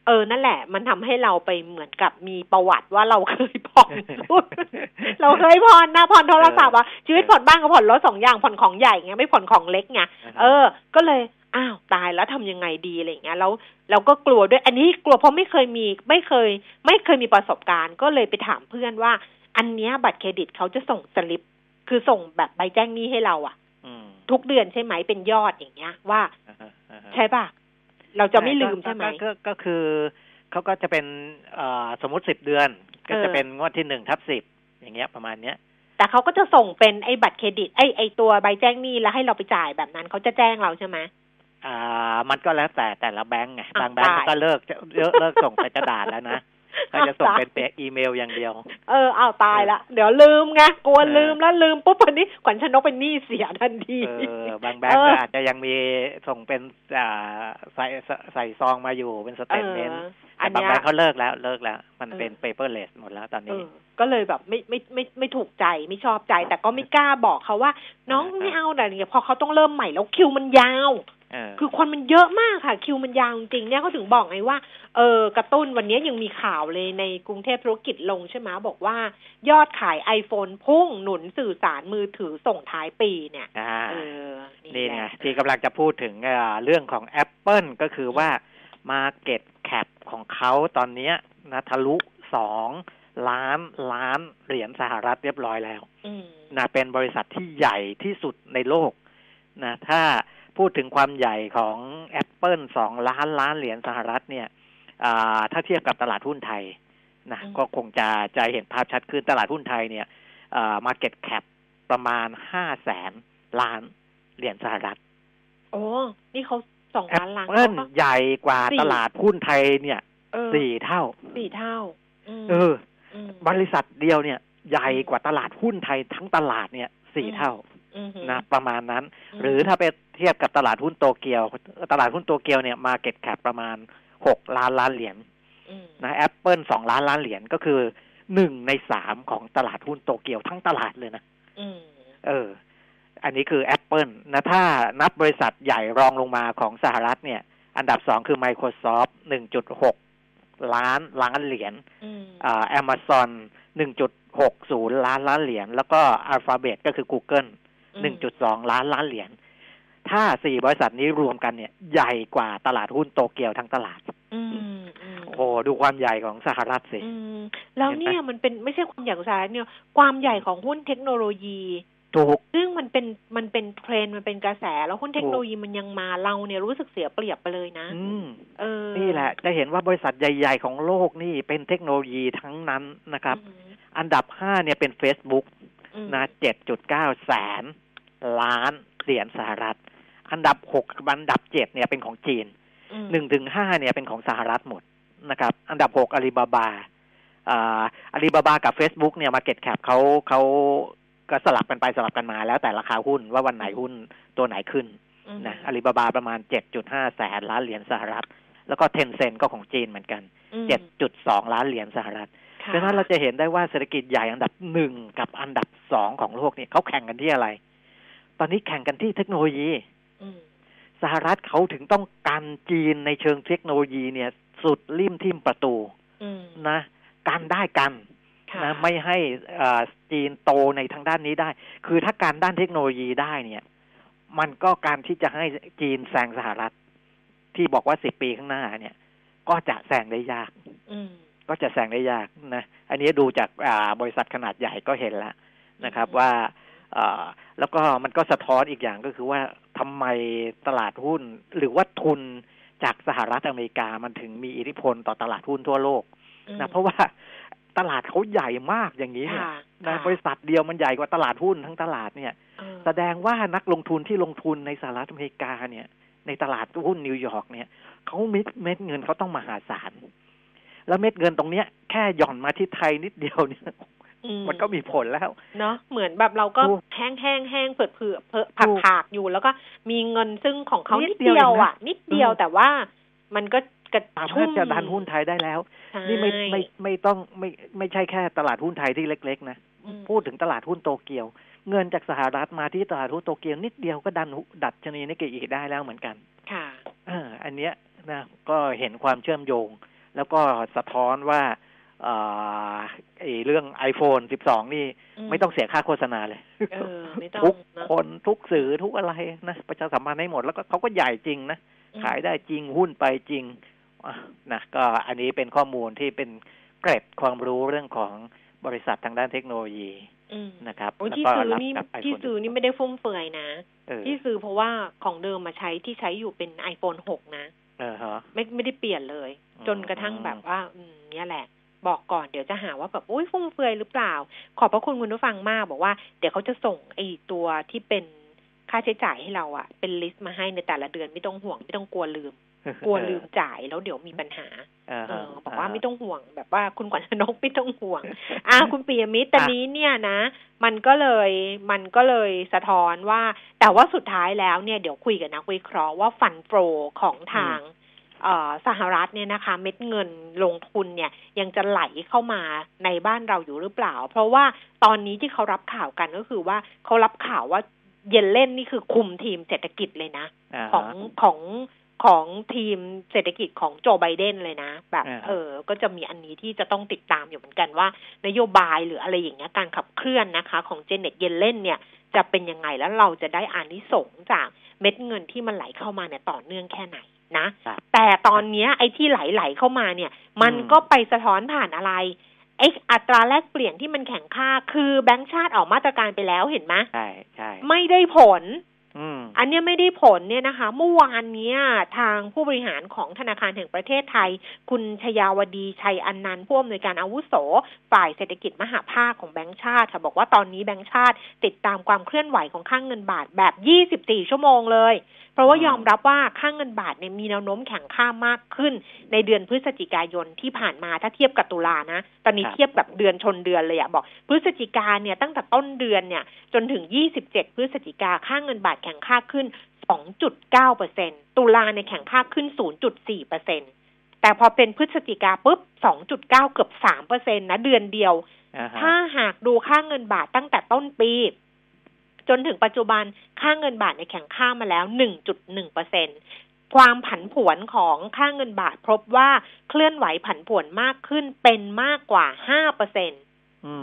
เออนั่นแหละ มันทำให้เราไปเหมือนกับมีประวัติว่าเราเคยผ่อนหุ้นเราเคยผ่อนนะผ่อนโทรศัพท์อะชีวิตผ่อนบ้านกับผ่อนรถสองอย่างผ่อนของใหญ่ไงไม่ผ่อนของเล็กไงเออ ก็เลย อ้าวตายแล้วทำยังไงดีอะไรอย่างเงี้ยแล้วเราก็กลัวด้วยอันนี้กลัวเพราะไม่เคยมีไม่เคย ไม่เคยมีประสบการณ์ ก็เลยไปถามเพื่อนว่า อันเนี้ยบัตรเครดิตเขาจะส่งสลิป คือส่งแบบใบแจ้งหนี้ให้เราอะอืมทุกเดือนใช่ไหมเป็นยอดอย่างเงี้ย ว่าอ่าฮะอ่าฮะใช่ป่ะเราจะไม่ลืมใช่ไหมก็ก็ก็คือเขาก็จะเป็นเอ่อสมมติสิบเดือน ก็จะเออเป็นงวดที่หนึ่งทับสิบอย่างเงี้ยประมาณเนี้ยแต่เขาก็จะส่งเป็นไอ้บัตรเครดิตไอ้ไอ้ตัวใบแจ้งหนี้แล้วให้เราไปจ่ายแบบนั้นเขาจะแจ้งเราใช่ไหม อ่ามันก็แล้วแต่แต่ละแบงก์ไงอะบางแบงก์ได้มันก็เลิกเลิกเลิกส่งแต่กระดาษแล้วนะเขาจะส่งเป็นเปอีเมลอย่างเดียว เออเอาตายละ เดี๋ยวลืมไงกลัวเออลืมแล้วลืมปุ๊บวันนี้ขวัญชนกเป็นหนี้เสียทันทีเออบางแบงก์เออก็อาจจะยังมีส่งเป็นอ่าใส่ใส่ใส่ซองมาอยู่เป็น statementอัแต่นบางเนี้ยแบงก์เขาเลิกแล้วเลิกแล้ว มันเออเป็น paperless หมดแล้วตอนเอนี้อก็เลยแบบไม่ไม่ไม่ไม่ถูกใจไม่ชอบใจ แต่ก็ไม่กล้าบอกเขาว่า น้องเออไม่เอาแต่เนี่ยพอเขาต้องเริ่มใหม่แล้วคิวมันยาวเออ คือคนมันเยอะมากค่ะ คิวมันยาวจริงๆเนี่ยเขาถึงบอกไงว่าเออกระตุ้นวันนี้ยังมีข่าวเลยในกรุงเทพธุรกิจลงใช่ไหมบอกว่า ยอดขาย iPhone พุ่งหนุนสื่อสารมือถือส่งท้ายปีเนี่ยอ่าเออนี่แหไงละที่กำลังจะพูดถึงเอ่อเรื่องของ Apple ก็คือว่า Market Cap ของเขาตอนเนี้ยนะทะลุสองล้านล้านเหรียญสหรัฐเรียบร้อยแล้วอืมนะเป็นบริษัทที่ใหญ่ที่สุดในโลกนะถ้า พูดถึงความใหญ่ของ Apple สองล้านล้านเหรียญสหรัฐเนี่ยอ่าถ้าเทียบกับตลาดหุ้นไทยนะก็คงจะจะเห็นภาพชัดขึ้นตลาดหุ้นไทยเนี่ยอ่า Market Cap ประมาณห้าแสนล้านเหรียญสหรัฐ โอ้ นี่แอปเปิลเขาสองล้านล้านเขาก็ใหญ่กว่าสี่ตลาดหุ้นไทยเนี่ยเออสี่เท่าสี่เท่ามเออมบริษัทเดียวเนี่ย ใหญ่กว่าตลาดหุ้นไทยทั้งตลาดเนี่ยสี่อืมเท่าอืม นะประมาณนั้นมหรือถ้าไปเทียบกับตลาดหุ้นโตเกียว ตลาดหุ้นโตเกียวเนี่ย market cap ประมาณหกล้านล้านเหรียญอืมนะแอปเปิลสองล้านล้านเหรียญก็คือหนึ่งในสามของตลาดหุ้นโตเกียวทั้งตลาดเลยนะอืมเออ อันนี้คือ Apple นะถ้านับบริษัทใหญ่รองลงมาของสหรัฐเนี่ย อันดับสองคือ Microsoft 1.6ล้านล้านเหรียญอืมอ่า Amazon 1.60ล้านล้านเหรียญแล้วก็ Alphabet ก็คือ Google 1.2ล้านล้านเหรียญถ้าสี่บริษัทนี้รวมกันเนี่ย ใหญ่กว่าตลาดหุ้นโตเกียวทั้งตลาดอืมอืมโอ้โหดูความใหญ่ของสหรัฐสิอืมแล้วเนี่ยมันเป็นไม่ใช่ความใหญ่ของสหรัฐเนี่ยความใหญ่ของหุ้นเทคโนโลยีถูกซึ่งมันเป็นมันเป็นเทรนด์มันเป็นกระแส แล้วหุ้นเทคโนโลยีมันยังมาเราเนี่ยรู้สึกเสียเปรียบไปเลยนะอืมเออนี่แหละ จะเห็นว่าบริษัทใหญ่ ๆ ของโลกนี่เป็นเทคโนโลยีทั้งนั้นนะครับอืมอันดับห้าเนี่ยเป็น Facebook อืมนะ7.9แสน ล้านเหรียญสหรัฐ อันดับหกกับอันดับเจ็ดเนี่ยเป็นของจีนอืมหนึ่งถึงห้าเนี่ยเป็นของสหรัฐหมดนะครับ อันดับหกอาลีบาบาอ่าอาลีบาบากับ Facebook เนี่ย market cap เขาเขาก็สลับกันไปสลับกันมาแล้วแต่ราคาหุ้นว่าวันไหนหุ้นตัวไหนขึ้นอืมนะอาลีบาบาประมาณ7.5แสนล้านเหรียญสหรัฐ แล้วก็เทนเซ็นต์ก็ของจีนเหมือนกันอืม7.2ล้านเหรียญสหรัฐค่ะดังนั้นเราจะเห็นได้ว่าเศรษฐกิจใหญ่อันดับหนึ่งกับอันดับสองของโลกเนี่ยเขาแข่งกันที่อะไร ตอนนี้แข่งกันที่เทคโนโลยีอืมสหรัฐเขาถึงต้องกันจีนในเชิงเทคโนโลยีเนี่ย สุดริมทิมประตูอืมนะกันได้กันค่ะนะไม่ให้เอ่อจีนโตในทางด้านนี้ได้ คือถ้าการด้านเทคโนโลยีได้เนี่ย มันก็การที่จะให้จีนแซงสหรัฐ ที่บอกว่าสิบปีข้างหน้าเนี่ย ก็จะแซงได้ยากอืมก็จะแซงได้ยากนะ อันนี้ดูจากอ่าบริษัทขนาดใหญ่ก็เห็นแล้วนะครับอืมว่าอ่า แล้วก็มันก็สะท้อนอีกอย่างก็คือว่าทำไมตลาดหุ้น หรือว่าทุนจากสหรัฐอเมริกามันถึงมีอิทธิพลต่อตลาดหุ้นทั่วโลกอืมนะเพราะว่าตลาดเขาใหญ่มากอย่างนี้เนี่ยค่ะนะค่ะบริษัทเดียวมันใหญ่กว่าตลาดหุ้นทั้งตลาดเนี่ยเออแสดงว่านักลงทุนที่ลงทุนในสหรัฐอเมริกาเนี่ย ในตลาดหุ้นนิวยอร์กเนี่ยเขาเม็ดเม็ดเงินเขาต้องมหาศาลแล้วเม็ดเงินตรงเนี้ยแค่หย่อนมาที่ไทยนิดเดียวเนี่ยอื มันก็มีผลแล้ว เนาะเหมือนแบบเราก็ถูกแห้งแห้งแห้งเผือดเผือเผือผักถูกผากอยู่ แล้วก็มีเงินซึ่งของเขานินิดดเดียวเดียวเองนะอะ นิดเดียวอืมแต่ว่ามันก็กระสามารชุ่ถมจะดันหุ้นไทยได้แล้วใช่นี่ไม่ไม่ไม่ต้องไม่ไม่ใช่แค่ตลาดหุ้นไทยที่เล็ก ๆ นะอืมพูดถึงตลาดหุ้นโตเกียว เงินจากสหรัฐมาที่ตลาดหุ้นโตเกียวนิดเดียวก็ดันหุดัดชนีนิกเกอีได้แล้วเหมือนกัน ค่ะอ่าอันเนี้ยนะก็เห็นความเชื่อมโยง แล้วก็สะท้อนว่า เอ่อไอ้เรื่อง iPhone 12 นี่อืมไม่ต้องเสียค่าโฆษณาเลยเออไม่ต้องทุกเนอะคนทุกสื่อทุกอะไรนะประชาสัมพันธ์ให้หมดแล้วก็เขาก็ใหญ่จริงนะอืมขายได้จริงหุ้นไปจริงอะนะก็อันนี้เป็นข้อมูลที่เป็นเกร็ดความรู้เรื่องของบริษัททางด้านเทคโนโลยีอืมนะครับโอ้ยแล้วที่ก็ซื้อรับนี่กับที่ iPhone ซื้อนี่ไม่ได้ฟุ่มเฟือยนะเออที่ซื้อเพราะว่าของเดิมมาใช้ที่ใช้อยู่เป็น iPhone 6 นะเออฮะไม่ไม่ได้เปลี่ยนเลยอืมจนกระทั่งแบบว่า อืมเนี่ยแหละ บอกก่อนเดี๋ยวจะหาว่าแบบอุ้ยฟุ่มเฟือยหรือเปล่า ขอบพระคุณคุณผู้ฟังมากบอกว่าเดี๋ยวเขาจะส่งไอ้ตัวที่เป็นค่าใช้จ่ายให้เราอะเป็นลิสต์มาให้ในแต่ละเดือนไม่ต้องห่วงไม่ต้องกลัวลืม กลัวลืมจ่ายแล้วเดี๋ยวมีปัญหาเออเออบอกว่าไม่ต้องห่วง แบบว่าคุณขวัญชนกไม่ต้องห่วงอ่าคุณปียมิตรแต่นี้เนี่ยนะ มันก็เลยมันก็เลยสะท้อนว่า แต่ว่าสุดท้ายแล้วเนี่ยเดี๋ยวคุยกับนักวิเคราะห์ว่าฟันโฟของทางเอ่อ สหรัฐเนี่ยนะคะ เม็ดเงินลงทุนเนี่ย ยังจะไหลเข้ามาในบ้านเราอยู่หรือเปล่า เพราะว่าตอนนี้ที่เขารับข่าวกันก็คือว่าเขารับข่าวว่าเยนเล่นนี่คือคุมทีมเศรษฐกิจเลยนะาของของของทีมเศรษฐกิจของโจไบเดนเลยนะ แบบอ่าฮะเออ ก็จะมีอันนี้ที่จะต้องติดตามอยู่เหมือนกันว่า นโยบายหรืออะไรอย่างเงี้ยการขับเคลื่อนนะคะ ของเจเน็ตเยนเล่นเนี่ย จะเป็นยังไงแล้วเราจะได้อานิสงส์จากเม็ดเงินที่มันไหลเข้ามาเนี่ยต่อเนื่องแค่ไหน นะครับแต่ตอนเนี้ยไอ้ที่ไหลไหลๆเข้ามาเนี่ย มันอืมก็ไปสะท้อนผ่านอะไรไอ้อัตราแลกเปลี่ยนที่มันแข็งค่า คือแบงก์ชาติออกมาตรการไปแล้วเห็นไหมใช่ใช่ไม่ได้ผลอืมอันเนี้ยไม่ได้ผลเนี่ยนะคะเมื่อวานเนี้ยทางผู้บริหารของธนาคารแห่งประเทศไทย คุณชยาวดีชัยอันนันต์ผู้อำนวยการอาวุโส ฝ่ายเศรษฐกิจมหาภาคของแบงก์ชาติค่ะบอกว่าตอนนี้แบงก์ชาติติดตามความเคลื่อนไหวของค่างเงินบาทแบบ 24 ชั่วโมงเลย เพราะว่าอืมยอมรับว่าค่างเงินบาทเนี่ยมีแนวโน้มแข็งค่ามากขึ้น ในเดือนพฤศจิกายนที่ผ่านมาถ้าเทียบกับตุลานะ ตอนนี้เทียบแบบเดือนชนเดือนเลยอะบอก พฤศจิกาเนี่ยตั้งแต่ต้นเดือนเนี่ยจนถึง 27 พฤศจิกาค่างเงินบาทแข็งค่าขึ้น 2.9เปอร์เซ็นตุลาในยแข็งค่าขึ้น 0.4เปอร์เซ็นแต่พอเป็นพฤศจิกาปุ๊บ 2.9 เกือบ3เปอร์เซ็นนะเดือนเดียวอ่าฮะถ้าหากดูค่าเงินบาทตั้งแต่ต้นปี จนถึงปัจจุบันค่าเงินบาทในยแข็งค่ามาแล้ว 1.1เปอร์เซ็นความผันผวนของค่าเงินบาทพบว่าเคลื่อนไหวผันผวนมากขึ้นเป็นมากกว่า5เปอร์เซ็น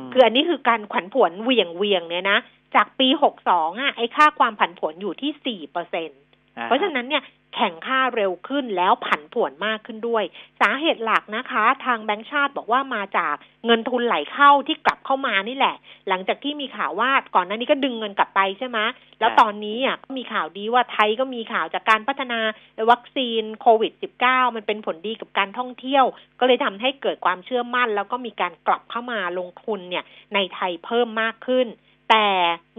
มคืออันนี้คือการผันผวนเหวี่ยงเวียงเนี่ยนะ จากปี 62อะไอ้ค่าความผันผวนอยู่ที่ 4เปอร์เซ็นอ่ฮ เพราะฉะนั้นเนี่ยแข่งค่าเร็วขึ้นแล้วผันผวนมากขึ้นด้วย สาเหตุหลักนะคะ ทางแบงก์ชาติบอกว่ามาจากเงินทุนไหลเข้าที่กลับเข้ามานี่แหละ หลังจากที่มีข่าวว่าก่อนหน้านี้ก็ดึงเงินกลับไปใช่ไหมแล้วตอนนี้อะก็มีข่าวดีว่าไทยก็มีข่าวจากการพัฒนาวัคซีนโควิด -19 มันเป็นผลดีกับการท่องเที่ยว ก็เลยทำให้เกิดความเชื่อมั่น แล้วก็มีการกลับเข้ามาลงทุนเนี่ยในไทยเพิ่มมากขึ้นแต่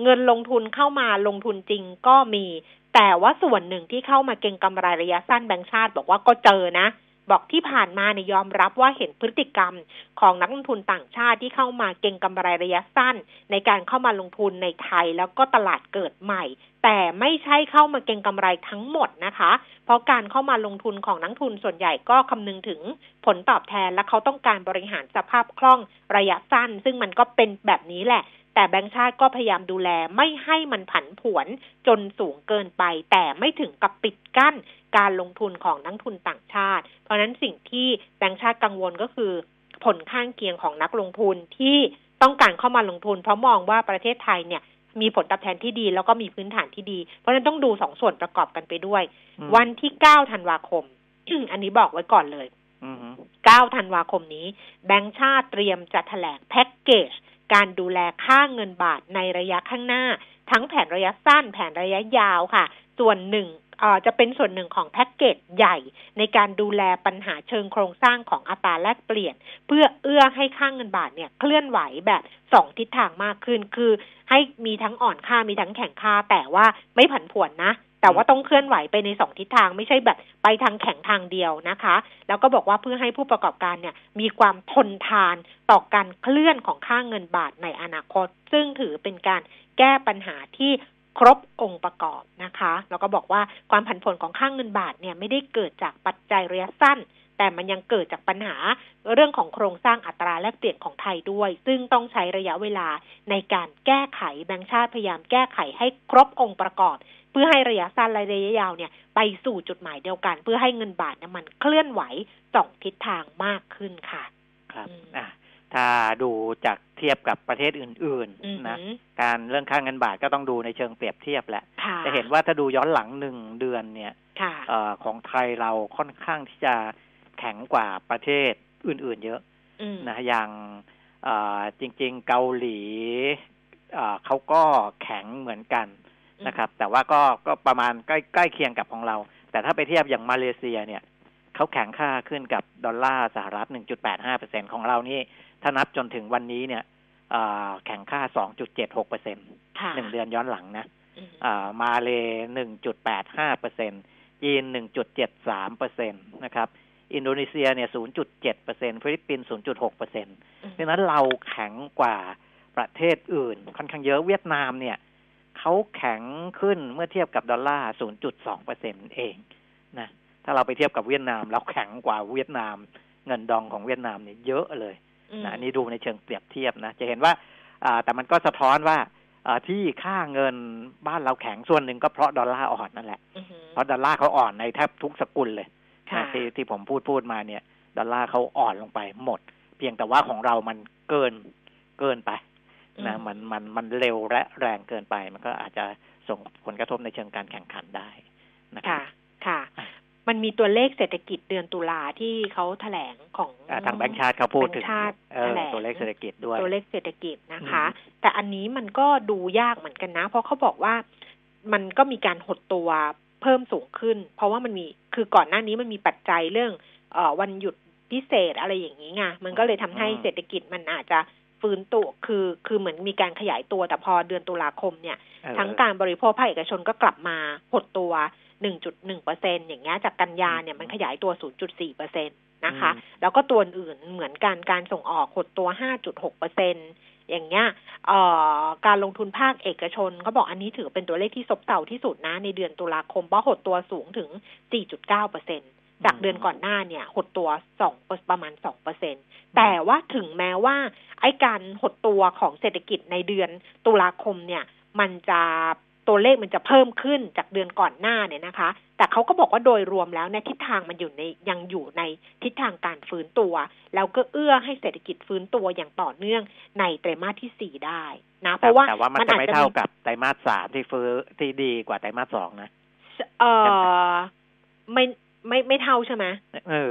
เงินลงทุนเข้ามาลงทุนจริงก็มี แต่ว่าส่วนหนึ่งที่เข้ามาเก็งกำไรระยะสั้นแบงก์ชาติ บอกว่าก็เจอนะ บอกที่ผ่านมาเนี่ยยอมรับว่าเห็นพฤติกรรมของนักลงทุนต่างชาติที่เข้ามาเก็งกำไรระยะสั้น ในการเข้ามาลงทุนในไทยแล้วก็ตลาดเกิดใหม่ แต่ไม่ใช่เข้ามาเก็งกำไรทั้งหมดนะคะ เพราะการเข้ามาลงทุนของนักทุนส่วนใหญ่ก็คำนึงถึงผลตอบแทนและเขาต้องการบริหารสภาพคล่องระยะสั้น ซึ่งมันก็เป็นแบบนี้แหละ แต่แบงก์ชาติก็พยายามดูแลไม่ให้มันผันผวนจนสูงเกินไป แต่ไม่ถึงกับปิดกั้นการลงทุนของนักทุนต่างชาติ เพราะฉะนั้นสิ่งที่แบงก์ชาติกังวลก็คือ ผลข้างเคียงของนักลงทุนที่ต้องการเข้ามาลงทุน เพราะมองว่าประเทศไทยเนี่ยมีผลตอบแทนที่ดีแล้วก็มีพื้นฐานที่ดี เพราะฉะนั้นต้องดูสองส่วนประกอบกันไปด้วยอืมวันที่เก้าธันวาคม อันนี้บอกไว้ก่อนเลยอืมฮึ9ธันวาคมนี้ แบงก์ชาติเตรียมจะแถลงแพ็กเกจ การดูแลค่าเงินบาทในระยะข้างหน้า ทั้งแผนระยะสั้นแผนระยะยาวค่ะ ส่วนหนึ่งจะเป็นส่วนหนึ่งของแพ็กเกจใหญ่ ในการดูแลปัญหาเชิงโครงสร้างของอัตราแลกเปลี่ยน เพื่อเอื้อให้ค่าเงินบาทเนี่ยเคลื่อนไหวแบบสองทิศทางมากขึ้น คือให้มีทั้งอ่อนค่ามีทั้งแข็งค่าแต่ว่าไม่ผันผวนนะ แต่ว่าต้องเคลื่อนไหวไปในสองทิศทางไม่ใช่แบบไปทางแข็งทางเดียวนะคะ แล้วก็บอกว่าเพื่อให้ผู้ประกอบการเนี่ยมีความทนทานต่อการเคลื่อนของค่าเงินบาทในอนาคต ซึ่งถือเป็นการแก้ปัญหาที่ครบองค์ประกอบนะคะแล้วก็บอกว่าความผันผวนของค่าเงินบาทเนี่ยไม่ได้เกิดจากปัจจัยระยะสั้น แต่มันยังเกิดจากปัญหาเรื่องของโครงสร้างอัตราแลกเปลี่ยนของไทยด้วย ซึ่งต้องใช้ระยะเวลาในการแก้ไขแบงก์ชาติพยายามแก้ไขให้ครบองค์ประกอบ เพื่อให้ระยะสั้นและระยะยาวเนี่ยไปสู่จุดหมายเดียวกัน เพื่อให้เงินบาทเนี่ยมันเคลื่อนไหวสองทิศทางมากขึ้นค่ะ ครับอืมอะถ้าดูจากเทียบกับประเทศอื่นอือๆนะหือการเรื่องค่าเงินบาทก็ต้องดูในเชิงเปรียบเทียบแหละค่ะจะเห็นว่าถ้าดูย้อนหลังหนึ่งเดือนเนี่ยค่ะเอ่อของไทยเราค่อนข้างที่จะแข็งกว่าประเทศอื่น ๆ เยอะอืมนะอย่างเอ่อจริง ๆ เกาหลีเอ่อเขาก็แข็งเหมือนกัน นะครับ แต่ว่าก็ก็ประมาณใกล้ใกล้เคียงกับของเรา แต่ถ้าไปเทียบอย่างมาเลเซียเนี่ยเขาแข็งค่าขึ้นกับดอลลาร์สหรัฐ 1.85%ของเรานี่ ถ้านับจนถึงวันนี้เนี่ยเอ่อแข็งค่า 2.76%เค่ะหนึ่งเดือนย้อนหลังนะอืมอ่ามาเลหนึ่งจุดแปดห้าเปอร์เซ็นจีน 1.73เปอร์เซ็นต์นะครับ อินโดนีเซียเนี่ย 0.7เปอร์เซ็นต์ฟิลิปปินส์ 0.6เปอร์เซ็นต์ดังนั้นเราแข็งกว่าประเทศอื่น ค่อนข้างเยอะเวียดนามเนี่ย เขาแข็งขึ้นเมื่อเทียบกับดอลลาร์ 0.2เปอร์เซ็นต์เองนะ ถ้าเราไปเทียบกับเวียดนาม เราแข็งกว่าเวียดนาม เงินดองของเวียดนามเนี่ยเยอะเลยนะอันนี้ดูในเชิงเปรียบเทียบนะ จะเห็นว่าแต่มันก็สะท้อนว่าที่ค่าเงินบ้านเราแข็งส่วนหนึ่งก็เพราะดอลลาร์อ่อนนั่นแหละ เพราะดอลลาร์เขาอ่อนในแทบทุกสกุลเลยนะที่ที่ผมพูดพูดมาเนี่ย ดอลลาร์เขาอ่อนลงไปหมด เพียงแต่ว่าของเรามันเกินเกินไป นะมันมันมันเร็วและแรงเกินไป มันก็อาจจะส่งผลกระทบในเชิงการแข่งขันได้นะครับค่ะ มันมีตัวเลขเศรษฐกิจเดือนตุลาที่เขาแถลงของทางแบงค์ชาติเขาพูดถึงตัวเลขเศรษฐกิจด้วยตัวเลขเศรษฐกิจนะคะ แต่อันนี้มันก็ดูยากเหมือนกันนะ เพราะเขาบอกว่ามันก็มีการหดตัวเพิ่มสูงขึ้น เพราะว่ามันมีคือก่อนหน้านี้มันมีปัจจัยเรื่องเอวันหยุดพิเศษอะไรอย่างนี้ไงมันก็เลยทำให้เศรษฐกิจมันอาจจะ ฟื้นตัวคือคือเหมือนมีการขยายตัวแต่พอเดือนตุลาคมเนี่ย ทั้งการบริโภคภาคเอกชนก็กลับมาหดตัว 1.1เปอร์เซ็นอย่างเงี้ยจากกันยาเนี่ยมันขยายตัว 0.4เปอร์เซ็นตนะคะ แล้วก็ตัวอื่นเหมือนกันการส่งออกหดตัว 5.6เปอร์เซ็นอย่างเงี้ยการลงทุนภาคเอกชนเขาบอกอันนี้ถือเป็นตัวเลขที่ซบเซาที่สุดนะในเดือนตุลาคมเพราะหดตัวสูงถึง 4.9เปอร์เซ็น จากเดือนก่อนหน้าเนี่ยหดตัวสองประมาณสองเปอร์เซ็นแต่ว่าถึงแม้ว่า ไอ้การหดตัวของเศรษฐกิจในเดือนตุลาคมเนี่ย มันจะตัวเลขมันจะเพิ่มขึ้นจากเดือนก่อนหน้าเนี่ยนะคะ แต่เขาก็บอกว่าโดยรวมแล้วในทิศทางมันอยู่ในยังอยู่ในทิศทางการฟื้นตัว แล้วก็เอื้อให้เศรษฐกิจฟื้นตัวอย่างต่อเนื่องในไตรมาสที่สี่ได้นะเพราะว่าแต่ว่ามันจะไม่เท่ากับไตรมาสสามที่ฟื้นที่ดีกว่าไตรมาสสองนะเออไม่ ไม่ไม่เท่าใช่ไหม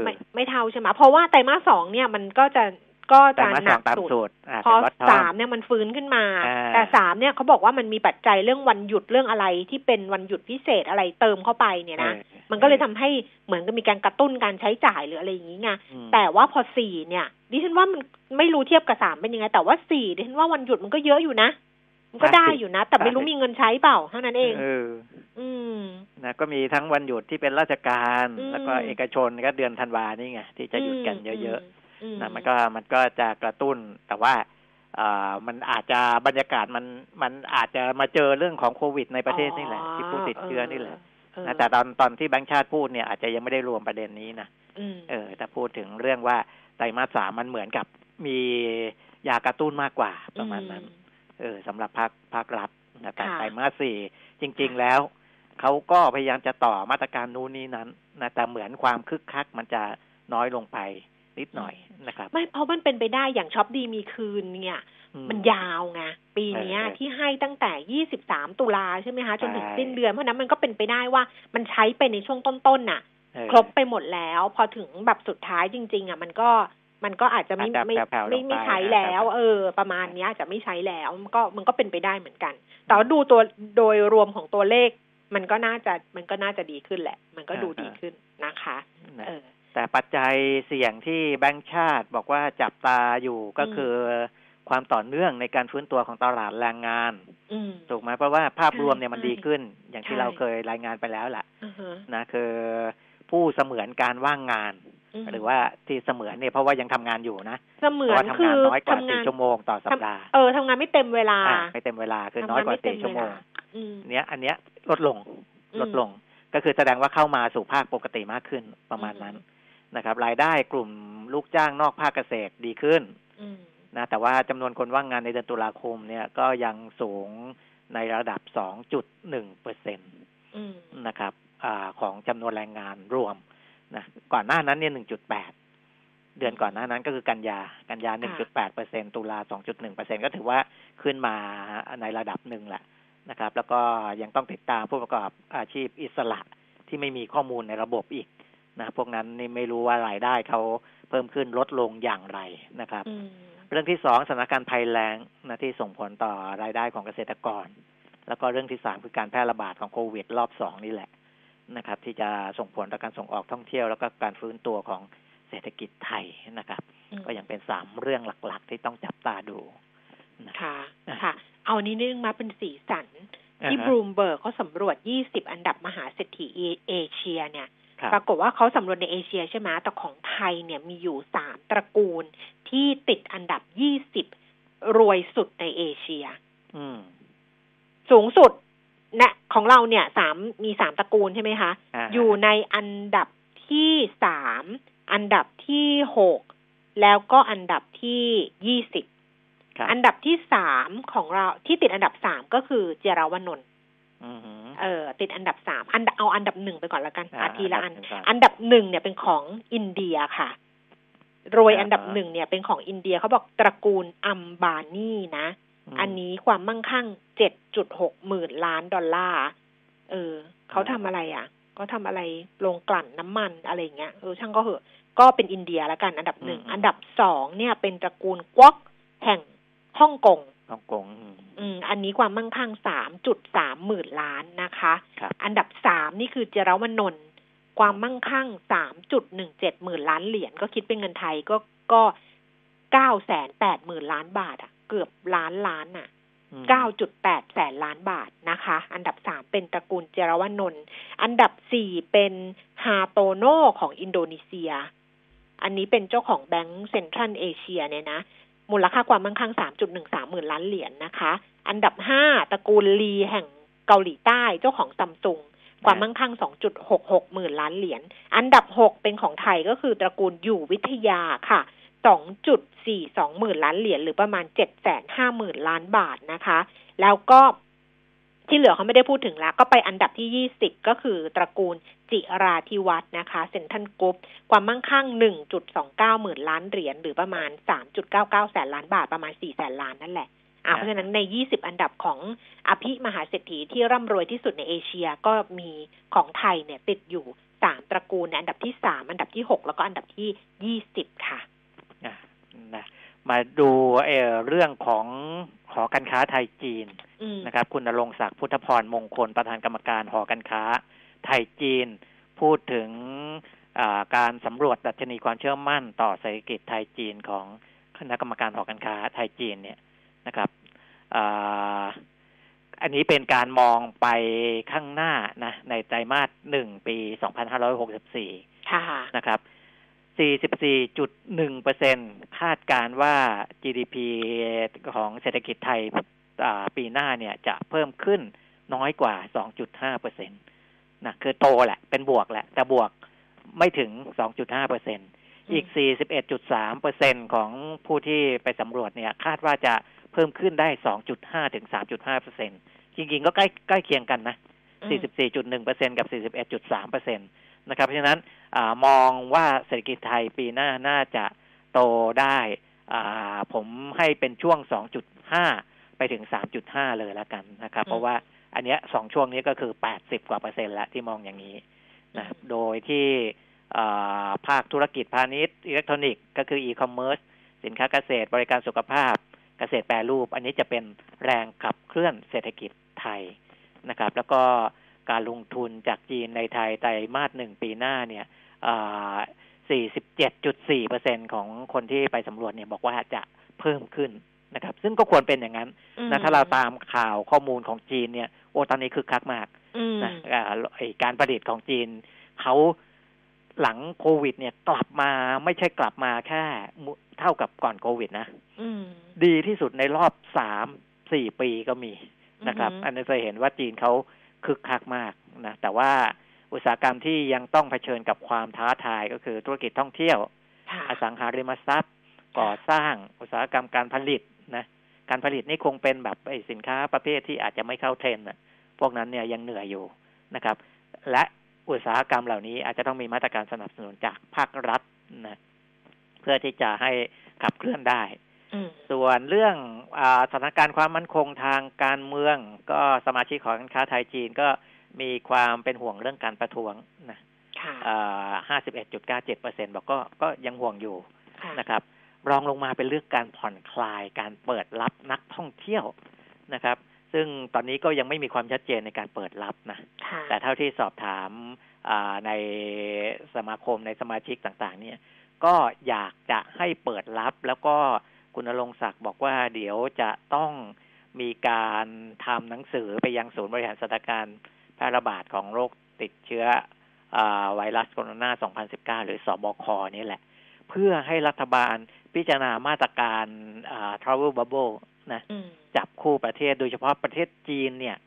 ไม่ไม่เท่าใช่ไหมเพราะว่าไตรมาสสองเนี่ยมันก็จะก็จะหนักสุดพอสามเนี่ยมันฟื้นขึ้นมา แต่สามเนี่ยเขาบอกว่ามันมีปัจจัยเรื่องวันหยุดเรื่องอะไรที่เป็นวันหยุดพิเศษอะไรเติมเข้าไปเนี่ยนะมันก็เลยทำให้เหมือนกับมีการกระตุ้นการใช้จ่ายหรืออะไรอย่างนี้ไงแต่ว่าพอสี่เนี่ย ดิฉันว่ามันไม่รู้เทียบกับสามเป็นยังไง แต่ว่าสี่ดิฉันว่าวันหยุดมันก็เยอะอยู่นะ มันก็ได้อยู่นะ แต่ไม่รู้มีเงินใช้เปล่าเท่านั้นเองเอออืมนะก็มีทั้งวันหยุดที่เป็นราชการ แล้วก็เอกชนก็เดือนธันวานี่ไงที่จะหยุดกันเยอะๆนะมันก็มันก็จะกระตุ้นแต่ว่าอ่ามันอาจจะบรรยากาศมันมันอาจจะมาเจอเรื่องของโควิด ในประเทศนี่แหละ ที่ผู้ติดเชื้อนี่แหละนะแต่ตอนตอนที่แบงค์ชาติพูดเนี่ยอาจจะยังไม่ได้รวมประเด็นนี้นะเออแต่พูดถึงเรื่องว่าไตรมาสสามมันเหมือนกับมียากระตุ้นมากกว่าประมาณนั้น เออสำหรับภาคภาครัฐนะแต่ไตรมาสสี่จริง ๆแล้วเขาก็พยายามจะต่อมาตรการนู้นนี้นั้นนะแต่เหมือนความคึกคักมันจะน้อยลงไปนิดหน่อยนะครับ ไม่เพราะมันเป็นไปได้อย่างช็อปดีมีคืนเนี่ย มันยาวไงปีนี้ที่ให้ตั้งแต่ยี่สิบสามตุลาใช่ไหมคะจนถึงสิ้นเดือนเพราะนั้นมันก็เป็นไปได้ว่ามันใช้ไปในช่วงต้นๆน่ะ ครบไปหมดแล้ว พอถึงแบบสุดท้ายจริง ๆ อะ มันก็ มันก็อาจจะไม่ไม่ไม่ไม่ใช้แล้ว เออ ประมาณนี้จะไม่ใช้แล้วมันก็มันก็เป็นไปได้เหมือนกัน แต่ว่าดูตัวโดยรวมของตัวเลข มันก็น่าจะมันก็น่าจะดีขึ้นแหละ มันก็ดูดีขึ้นนะคะเออแต่ปัจจัยเสี่ยงที่แบงก์ชาติบอกว่าจับตาอยู่ก็คือความต่อเนื่องในการฟื้นตัวของตลาดแรงงานถูกไหมเพราะว่าภาพรวมเนี่ยมันดีขึ้น อย่างที่เราเคยรายงานไปแล้วแหละนะคือผู้เสมือนการว่างงาน หรือว่าที่เสมือนเนี่ยเพราะว่ายังทำงานอยู่นะเสมือนคือน้อยกว่าสี่ชั่วโมงต่อสัปดาห์เออทำงานไม่เต็มเวลาไม่เต็มเวลาคือน้อยกว่าสี่ชั่วโมงเนี้ยอันเนี้ยลดลงลดลง ก็คือแสดงว่าเข้ามาสู่ภาคปกติมากขึ้นประมาณนั้นนะครับ รายได้กลุ่มลูกจ้างนอกภาคเกษตรดีขึ้นนะแต่ว่าจำนวนคนว่างงานในเดือนตุลาคมเนี่ยก็ยังสูงในระดับสองจุดหนึ่งเปอร์เซ็นตนะครับอของจำนวนแรงงานรวม นะก่อนหน้านั้นเนี่ยหนึ่งจุดแปดเดือนก่อนหน้านั้นก็คือกันยากันยาหนึ่งจุดแปดเปอร์เซ็นตุลาสองจุดหนึ่งเปอร์เซ็นก็ถือว่าขึ้นมาในระดับหนึ่งแหละนะครับ แล้วก็ยังต้องติดตามผู้ประกอบอาชีพอิสระที่ไม่มีข้อมูลในระบบอีกนะพวกนั้นนี่ไม่รู้ว่ารายได้เขาเพิ่มขึ้นลดลงอย่างไรนะครับ เรื่องที่สองสถานการณ์ภัยแล้งนะที่ส่งผลต่อรายได้ของเกษตรกร แล้วก็เรื่องที่สามคือการแพร่ระบาดของโควิดรอบสองนี่แหละ นะครับ ที่จะส่งผลต่อการส่งออกท่องเที่ยว แล้วก็การฟื้นตัวของเศรษฐกิจไทยนะครับ ก็ยังเป็นสามเรื่องหลัก ๆ ที่ต้องจับตาดูค่ะค่ะ เอานี้นึงมาเป็นสีสัน ที่อ่าบฮะรูมเบิร์กเขาสำรวจ 20 อันดับมหาเศรษฐีเอเชียเนี่ยครับปรากฏว่าเขาสำรวจในเอเชียใช่ไหมแต่ของไทยเนี่ยมีอยู่สามตระกูลที่ติดอันดับ20รวยสุดในเอเชียอืมสูงสุด นะของเราเนี่ยสามมีสามตระกูลใช่ไหมคะอ่าฮะอยู่ในอันดับที่สามอันดับที่หกแล้วก็อันดับที่ยี่สิบครับอันดับที่สามของเราที่ติดอันดับสามก็คือเจรวนนท์อือหือเออ ติดอันดับสามอันดับเอาอันดับหนึ่งไปก่อนละกันอ่าอาทีละอันอันดับหนึ่งก่อนอันดับหนึ่งเนี่ยเป็นของอินเดียค่ะโรยอ่าอันดับหนึ่งเนี่ยเป็นของอินเดียเขาบอกตระกูลอัมบานีนะม อันนี้ความมั่งคั่งเจ็ดจุดหกหมื่นล้านดอลลาร์เออเขาทำอะไรอะ ก็ทำอะไรโรงกลั่นน้ำมันอะไรอย่างเงี้ยเออช่างก็เหอะ ก็เป็นอินเดียแล้วกัน อันดับหนึ่ง อันดับสองเนี่ยเป็นตระกูลกวอกแห่งฮ่องกงฮ่องกงอืมอืม อันนี้ความมั่งคั่งสามจุดสามหมื่นล้านนะคะครับอันดับสามนี่คือเจรวนนท์ความมั่งคั่งสามจุดหนึ่งเจ็ดหมื่นล้านเหรียญก็คิดเป็นเงินไทยก็ก็เก้าแสนแปดหมื่นล้านบาทอะ เกือบล้านล้านอะอืมเก้าจุดแปดแสนล้านบาทนะคะ อันดับสามเป็นตระกูลเจรวนนท์อันดับสี่เป็นฮาโตโนของอินโดนีเซีย อันนี้เป็นเจ้าของแบงก์เซ็นทรัลเอเชียเนี่ยนะ มูลค่าความมั่งคั่ง3.13หมื่นล้านเหรียญนะคะ อันดับ5ตระกูลลีแห่งเกาหลีใต้เจ้าของซัมซุงความมั่งคั่ง 2.66 หมื่นล้านเหรียญ อันดับ 6 เป็นของไทยก็คือตระกูลอยู่วิทยาค่ะ 2.42หมื่นล้านเหรียญหรือประมาณ 750หมื่นล้านบาทนะคะ แล้วก็ที่เหลือเขาไม่ได้พูดถึงแล้ว ก็ไปอันดับที่ 20 ก็คือตระกูลจิราธิวัฒน์นะคะเซ็นทรัลกรุ๊ปความมั่งคั่ง 1.29 หมื่นล้านเหรียญหรือประมาณ 3.99 แสนล้านบาทประมาณ 4 แสนล้านนั่นแหละอ่าครับเพราะฉะนั้นใน 20 อันดับของอภิมหาเศรษฐีที่ร่ำรวยที่สุดในเอเชียก็มีของไทยเนี่ยติดอยู่ 3 ตระกูลในอันดับที่ 3 อันดับที่ 6 แล้วก็อันดับที่ 20 ค่ะอะ นะมาดูเอเรื่องของหอการค้าไทยจีนนะครับ คุณณรงศักดิ์พุทธพรมงคลประธานกรรมการหอการค้า ไทยจีน พูดถึงการสำรวจดัชนีความเชื่อมั่นต่อเศรษฐกิจไทยจีนของคณะกรรมการหอการค้าไทยจีนเนี่ยนะครับอันนี้เป็นการมองไปข้างหน้านะในไตรมาสหนึ่งปีสองพันห้าร้อยหกสิบสี่นะครับ 44.1%คาดการว่า GDP ของเศรษฐกิจไทยปีหน้าเนี่ยจะเพิ่มขึ้นน้อยกว่า 2.5%นะคือโตแหละ เป็นบวกแหละ แต่บวกไม่ถึง 2.5%อีก 41.3%ของผู้ที่ไปสำรวจเนี่ย คาดว่าจะเพิ่มขึ้นได้ 2.5 ถึง 3.5%จริงๆ ก็ใกล้ใกล้เคียงกันนะ 44.1%กับ 41.3% นะครับ เพราะฉะนั้นอามองว่าเศรษฐกิจไทยปีหน้าน่าจะโตได้อ่าผมให้เป็นช่วง 2.5 ไปถึง 3.5 เลยแล้วกันนะครับอืมเพราะว่าอันเนี้ยสองช่วงนี้ก็คือ 80 กว่าเปอร์เซ็นต์แล้วที่มองอย่างนี้นะอืมโดยที่อ่าภาคธุรกิจพาณิชย์อิเล็กทรอนิกส์ก็คืออีคอมเมิร์ซสินค้าเกษตรบริการสุขภาพ เกษตรแปรรูป อันนี้จะเป็นแรงขับเคลื่อนเศรษฐกิจไทยนะครับ แล้วก็ การลงทุนจากจีนในไทยไตรมาสหนึ่งปีหน้าเนี่ยอ่า47.4เปอร์เซ็นของคนที่ไปสำรวจเนี่ยบอกว่าจะเพิ่มขึ้นนะครับ ซึ่งก็ควรเป็นอย่างนั้นอืมนะถ้าเราตามข่าวข้อมูลของจีนเนี่ยโอ้ตอนนี้คึกคักมากอืมนะอ่าไอ้การประดิษฐ์ของจีนเขาหลังโควิด เนี่ยกลับมาไม่ใช่กลับมาแค่มุเท่ากับก่อนโควิดนะอืมดีที่สุดในรอบสามสี่ปีก็มีนะครับอือหืออัอันนี้จะเห็นว่าจีนเขา คึกคักมากนะแต่ว่าอุตสาหกรรมที่ยังต้องเผชิญกับความท้าทายก็คือธุรกิจท่องเที่ยวค่ะอสังหาริมทรัพย์ ก่อสร้างอุตสาหกรรมการผลิตนะการผลิตนี่คงเป็นแบบไอ้สินค้าประเภทที่อาจจะไม่เข้าเทรนด์น่ะพวกนั้นเนี่ยยังเหนื่อยอยู่นะครับ และอุตสาหกรรมเหล่านี้อาจจะต้องมีมาตรการสนับสนุนจากภาครัฐนะเพื่อที่จะให้ขับเคลื่อนได้อืม ส่วนเรื่องอาสถานการณ์ความมั่นคงทางการเมือง ก็สมาชิกของการค้าไทยจีนก็มีความเป็นห่วงเรื่องการประท้วงนะค่ะห้าสิบเอ็ดจุดเก้าเจ็ดเปอร์เซ็นบอกก็ก็ยังห่วงอยู่ค่ะนะครับ รองลงมาเป็นเรื่องการผ่อนคลายการเปิดรับนักท่องเที่ยวนะครับ ซึ่งตอนนี้ก็ยังไม่มีความชัดเจนในการเปิดรับนะค่ะแต่เท่าที่สอบถามอ่าในสมาคมในสมาชิกต่าง ๆ เนี่ย ก็อยากจะให้เปิดรับแล้วก็ คุณณรงค์ศักดิ์บอกว่าเดี๋ยวจะต้องมีการทำหนังสือไปยังศูนย์บริหารสถานการณ์แพร่ระบาดของโรคติดเชื้ออไวรัสโคโรนา 2019 หรือสอบคนี่แหละ เพื่อให้รัฐบาลพิจารณามาตรการ travel bubble นะอืมจับคู่ประเทศโดยเฉพาะประเทศจีนเนี่ย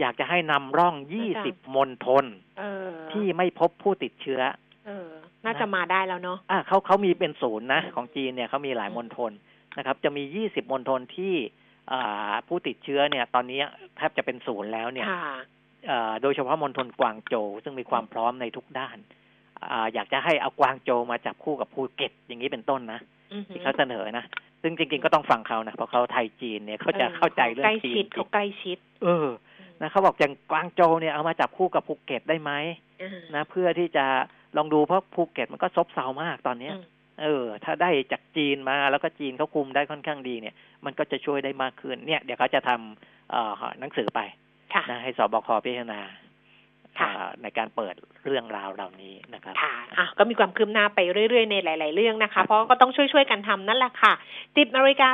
อยากจะให้นำร่อง 20 มณฑลเออที่ไม่พบผู้ติดเชื้อเออน่าจะมาได้แล้วเนาะอ่าเขาเขามีเป็นศูนย์นะอืมของจีนเนี่ยเขามีหลายมณฑล นะครับ จะมี 20 มณฑลที่อ่าผู้ติดเชื้อเนี่ย ตอนนี้แทบจะเป็นศูนย์แล้วเนี่ยค่ะอ่าโดยเฉพาะมณฑลกวางโจวซึ่งมีความพร้อมในทุกด้านอ่าอยากจะให้เอากวางโจวมาจับคู่กับภูเก็ตอย่างนี้เป็นต้นนะอือหือที่เขาเสนอนะซึ่งจริงๆก็ต้องฟังเขานะเพราะเขาไทยจีนเนี่ยเขาจะเข้าใจเรื่อใกล้งจีชินดจริเขางใกล้ชิด เออนะเขาบอกอย่างกวางโจวเนี่ยเอามาจับคู่กับภูเก็ตได้ไหมอืมนะเพื่อที่จะลองดูเพราะภูเก็ตมันก็ซบเซามากตอนเนี้ยอืม เออ ถ้าได้จากจีนมาแล้วก็จีนเขาคุมได้ค่อนข้างดีเนี่ย มันก็จะช่วยได้มากขึ้นเนี่ย เดี๋ยวเขาจะทำเอ่อหนังสือไปค่ะนะให้สบคพิจารณาค่ะอ่า ในการเปิดเรื่องราวเหล่านี้นะครับค่ะอะก็มีความคืบหน้าไปเรื่อยๆในหลาย ๆ เรื่องนะคะ เพราะก็ต้องช่วยๆกันทำนั่นแหละค่ะ10นาฬิกา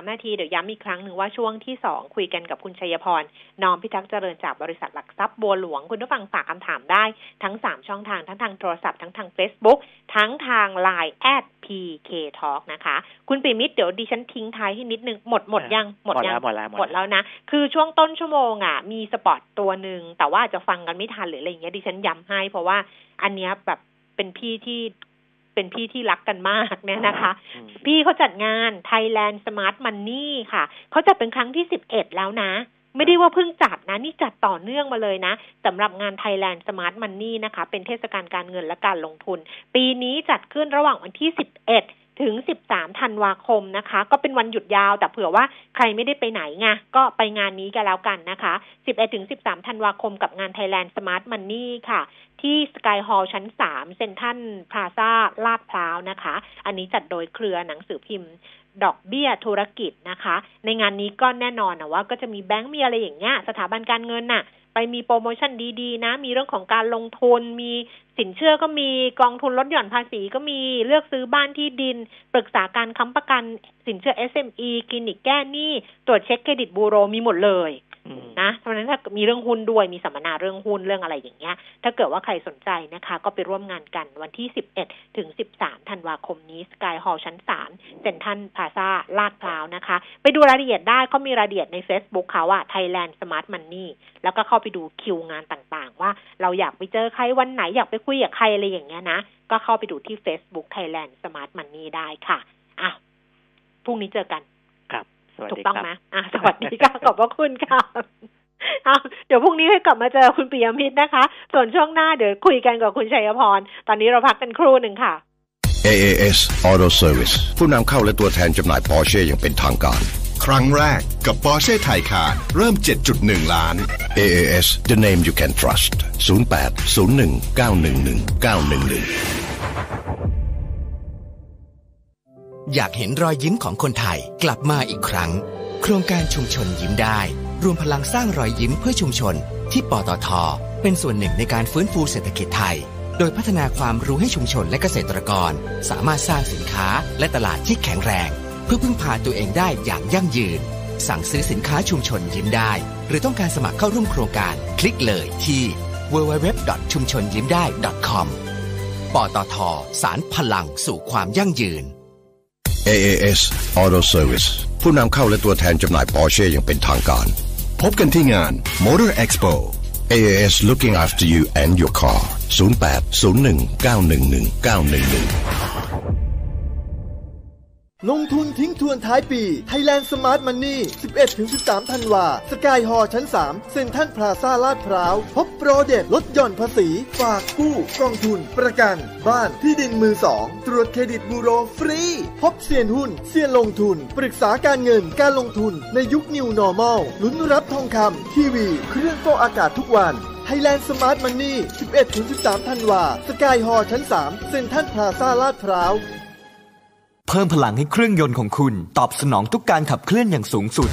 43 นาที เดี๋ยวย้ำอีกครั้งหนึ่งว่าช่วงที่2คุยกันกับคุณชัยพรนอมพิทักษ์เจริญจากบริษัทหลักทรัพย์บัวหลวงคุณผู้ฟังฝากคำถามได้ทั้ง 3 ช่องทางทั้งทางโทรศัพท์ทั้งทาง Facebook ทั้งทาง Line at PK Talk นะคะ คุณปิมิตรเดี๋ยวดิฉันทิ้งท้ายให้นิดนึงหมดหมดยังหมดยัแล้วหมดแล้วหมดแล้วนะ คือช่วงต้นชั่วโมงอะมีสปอตตัวหนึ่งแต่ว่าอาจจะฟังกันไม่ทันหรืออะไรอย่างเงี้ยดิฉันย้ำให้ เพราะว่าอันเนี้ยแบบเป็นพี่ที่เป็นพี่ที่รักกันมากเนี่ยนะคะอืมพี่เขาจัดงาน Thailand Smart Money ค่ะ เขาจัดเป็นครั้งที่สิบเอ็ดแล้วนะ ไม่ได้ว่าเพิ่งจัดนะ นี่จัดต่อเนื่องมาเลยนะสำหรับงาน Thailand Smart Money นะคะ เป็นเทศกาลการเงินและการลงทุน ปีนี้จัดขึ้นระหว่างวันที่11 ถึง 13 ธันวาคมนะคะ ก็เป็นวันหยุดยาว แต่เผื่อว่าใครไม่ได้ไปไหนไงก็ไปงานนี้กันแล้วกันนะคะ 11 ถึง 13 ธันวาคมกับงาน Thailand Smart Money ค่ะ ที่สกายฮอลล์ชั้น 3 เซ็นทรัลพลาซาลาดพร้าวนะคะ อันนี้จัดโดยเครือหนังสือพิมพ์ดอกเบี้ยธุรกิจนะคะ ในงานนี้ก็แน่นอนนะว่าก็จะมีแบงก์มีอะไรอย่างเงี้ยสถาบันการเงินน่ะ ไปมีโปรโมชั่นดีๆ นะ มีเรื่องของการลงทุนมี สินเชื่อก็มีกองทุนลดหย่อนภาษีก็มีเลือกซื้อบ้านที่ดิน ปรึกษาการค้ำประกัน สินเชื่อ SME คลินิกแก้หนี้ ตรวจเช็คเครดิตบูโรมีหมดเลยอืมนะเพราะฉะนั้นถ้ามีเรื่องหุ้นด้วยมีสัมมนาเรื่องหุ้นเรื่องอะไรอย่างเงี้ย ถ้าเกิดว่าใครสนใจนะคะ ก็ไปร่วมงานกันวันที่ 11 ถึง 13 ธันวาคมนี้สกายฮอลล์ชั้น 3 เซ็นทรัลพลาซาลาดพร้าวนะคะ ไปดูรายละเอียดได้เขามีรายละเอียดใน Facebook เขาอะ Thailand Smart Money แล้วก็เข้าไปดูคิวงานต่างๆ ว่าเราอยากไปเจอใครวันไหนอยากไปคุยกับใครอะไรอย่างเงี้ยนะ ก็เข้าไปดูที่ Facebook Thailand Smart Money ได้ค่ะอะพรุ่งนี้เจอกัน ครับสวัสถูดีกต้องครับไหมอะสวัสดีค่ะ ขอบพระคุณค่ะเอาเดี๋ยวพรุ่งนี้ให้กลับมาเจอคุณปิยมิตรนะคะ ส่วนช่วงหน้าเดี๋ยวคุยกันกับคุณชัยพร ตอนนี้เราพักกันครู่หนึ่งค่ะ AAS Auto Service ผู้นำเข้าและตัวแทนจำหน่าย Porsche อย่างเป็นทางการ ครั้งแรกกับ Porsche Taycan เริ่ม 7.1 ล้าน AAS the name you can trust 08 01 911 911 อยากเห็นรอยยิ้มของคนไทยกลับมาอีกครั้ง โครงการชุมชนยิ้มได้ รวมพลังสร้างรอยยิ้มเพื่อชุมชน ที่ปตท เป็นส่วนหนึ่งในการฟื้นฟูเศรษฐกิจไทย โดยพัฒนาความรู้ให้ชุมชนและเกษตรกร สามารถสร้างสินค้าและตลาดที่แข็งแรง เพื่อพึ่งพาตัวเองได้อย่างยั่งยืน สั่งซื้อสินค้าชุมชนยิ้มได้ หรือต้องการสมัครเข้าร่วมโครงการ คลิกเลยที่ www. ชุมชนยิ้มได้ .com ปตทสารพลังสู่ความยั่งยืน AAS Auto Service ผู้นำเข้าและตัวแทนจำหน่าย Porsche อย่างเป็นทางการ พบกันที่งาน Motor Expo AAS looking after you and your car 08 01 911 911 ลงทุนทิ้งทวนท้ายปี Thailand Smart Money 11-13 ธันวา สกายฮอชั้น 3 เซ็นทรัลพลาซ่าลาดพร้าว พบโปรเด็ดลดหย่อนภาษี ฝากกู้ กองทุน ประกัน บ้านที่ดินมือสองตรวจเครดิตบูโรฟรี พบเซียนหุ้น เซียนลงทุน ปรึกษาการเงินการลงทุนในยุค New Normal ลุ้นรับทองคำทีวี เครื่องฟอกอากาศทุกวัน Thailand Smart Money 11-13 ธันวา สกายฮอลล์ชั้น 3 เซ็นทรัลพลาซ่าลาดพร้าว เพิ่มพลังให้เครื่องยนต์ของคุณ ตอบสนองทุกการขับเคลื่อนอย่างสูงสุด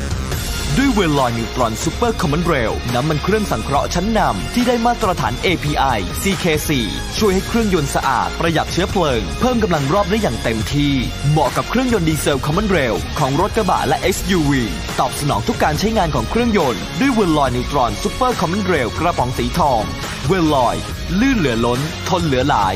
ด้วยเวลลอยนิวตรอนซูเปอร์คอมมอนเรลน้ำมันเครื่องสังเคราะห์ชั้นนำที่ได้มาตรฐาน API CK4 ช่วยให้เครื่องยนต์สะอาดประหยัดเชื้อเพลิง เพิ่มกำลังรอบได้อย่างเต็มที่ เหมาะกับเครื่องยนต์ดีเซล common rail ของรถกระบะและ SUV ตอบสนองทุกการใช้งานของเครื่องยนต์ด้วยเวลลอยนิวตรอนซูเปอร์คอมมอนเรลกระป๋องสีทอง เวลลอย ลื่นเหลือล้น ทนเหลือหลาย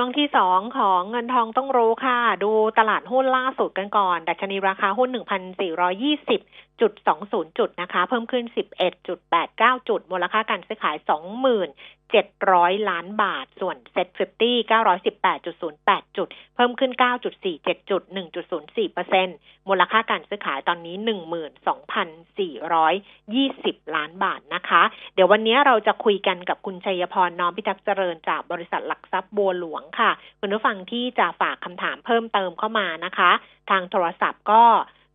ช่วงที่สองของเงินทองต้องรู้ค่ะ ดูตลาดหุ้นล่าสุดกันก่อน ดัชนีราคาหุ้น 1,420 จุด20จุดนะคะ เพิ่มขึ้น11.89จุด มูลค่าการซื้อขาย27,000ล้านบาท ส่วนเซ็ต50 918.08จุด เพิ่มขึ้น9.47จุด1.04%มูลค่าการซื้อขายตอนนี้12,420ล้านบาทนะคะ เดี๋ยววันนี้เราจะคุยกันกับคุณชัยพรน้อมพิทักษ์เจริญจากบริษัทหลักทรัพย์บัวหลวงค่ะ คุณผู้ฟังที่จะฝากคำถามเพิ่มเติมเข้ามานะคะ ทางโทรศัพท์ก็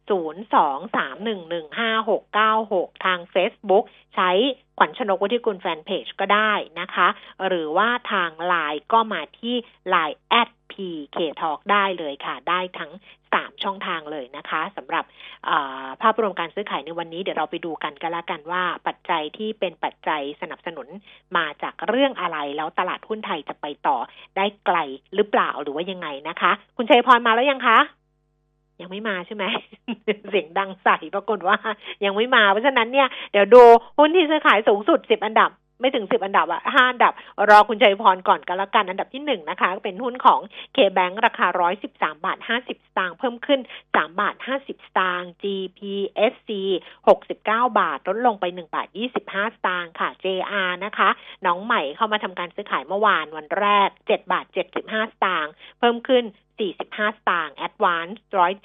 023115696 ทาง Facebook ใช้ขวัญชนกวุฒิกุลแฟนเพจก็ได้นะคะ หรือว่าทางไลน์ก็มาที่ Line แอด PK Talk ได้เลยค่ะ ได้ทั้ง 3 ช่องทางเลยนะคะสำหรับภาพรวมการซื้อขายในวันนี้เดี๋ยวเราไปดูกันก็แล้วกันว่าปัจจัยที่เป็นปัจจัยสนับสนุนมาจากเรื่องอะไร แล้วตลาดหุ้นไทยจะไปต่อได้ไกลหรือเปล่าหรือว่ายังไงนะคะ คุณชัยพรมาแล้วยังคะ ยังไม่มาใช่ไหมเสียงดังใส่ปรากฏว่า ยังไม่มาเพราะฉะนั้นเนี่ยเดี๋ยวดูหุ้นที่ซื้อขายสูงสุดสิบอันดับ ไม่ถึงสิบอันดับอะห้าอันดับ รอคุณชัยพรก่อนกันละกัน อันดับที่หนึ่งนะคะ เป็นหุ้นของ K-Bank ราคาร้อยสิบสามบาทห้าสิบสตางค์เพิ่มขึ้นสามบาทห้าสิบสตางค์ GPSC หกสิบเก้าบาท ลดลงไปหนึ่งบาทยี่สิบห้าสตางค์ค่ะ JR นะคะ น้องใหม่เข้ามาทำการซื้อขายเมื่อวานวันแรกเจ็ดบาทเจ็ดสิบห้าสตางค์เพิ่มขึ้น45 สตางค์ Advance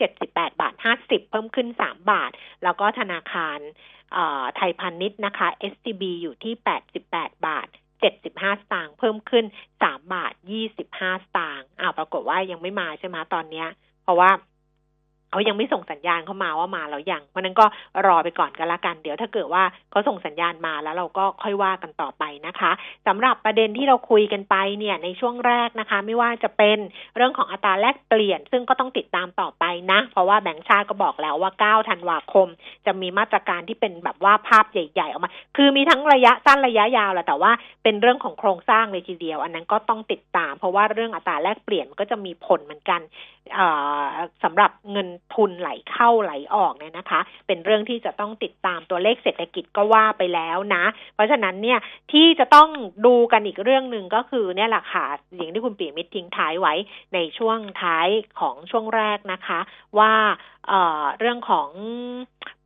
178 บาท 50 เพิ่มขึ้น 3 บาท แล้วก็ธนาคาร ไทยพาณิชย์นะคะ SCB อยู่ที่ 88 บาท 75 สตางค์เพิ่มขึ้น 3 บาท 25 สตางค์อ้าวปรากฏว่ายังไม่มาใช่ไหมตอนเนี้ย เพราะว่า เขายังไม่ส่งสัญญาณเข้ามาว่ามาแล้วยังเพราะนั้นก็รอไปก่อนกันละกัน เดี๋ยวถ้าเกิดว่าเขาส่งสัญญาณมาแล้วเราก็ค่อยว่ากันต่อไปนะคะสำหรับประเด็นที่เราคุยกันไปเนี่ยในช่วงแรกนะคะ ไม่ว่าจะเป็นเรื่องของอัตราแลกเปลี่ยน ซึ่งก็ต้องติดตามต่อไปนะ เพราะว่าแบงก์ชาติก็บอกแล้วว่า9ธันวาคม จะมีมาตรการที่เป็นแบบว่าภาพใหญ่ๆออกมา คือมีทั้งระยะสั้นระยะยาวแหละแต่ว่าเป็นเรื่องของโครงสร้างเลยทีเดียว อันนั้นก็ต้องติดตาม เพราะว่าเรื่องอัตราแลกเปลี่ยนก็จะมีผลเหมือนกันสำหรับเงินทุนไหลเข้าไหลออกเนี่ยนะคะ เป็นเรื่องที่จะต้องติดตามตัวเลขเศรษฐกิจก็ว่าไปแล้วนะ เพราะฉะนั้นเนี่ยที่จะต้องดูกันอีกเรื่องหนึ่งก็คือเนี่ยแหละค่ะอย่างที่คุณปีมิตรทิ้งท้ายไว้ในช่วงท้ายของช่วงแรกนะคะ ว่า เเรื่องของ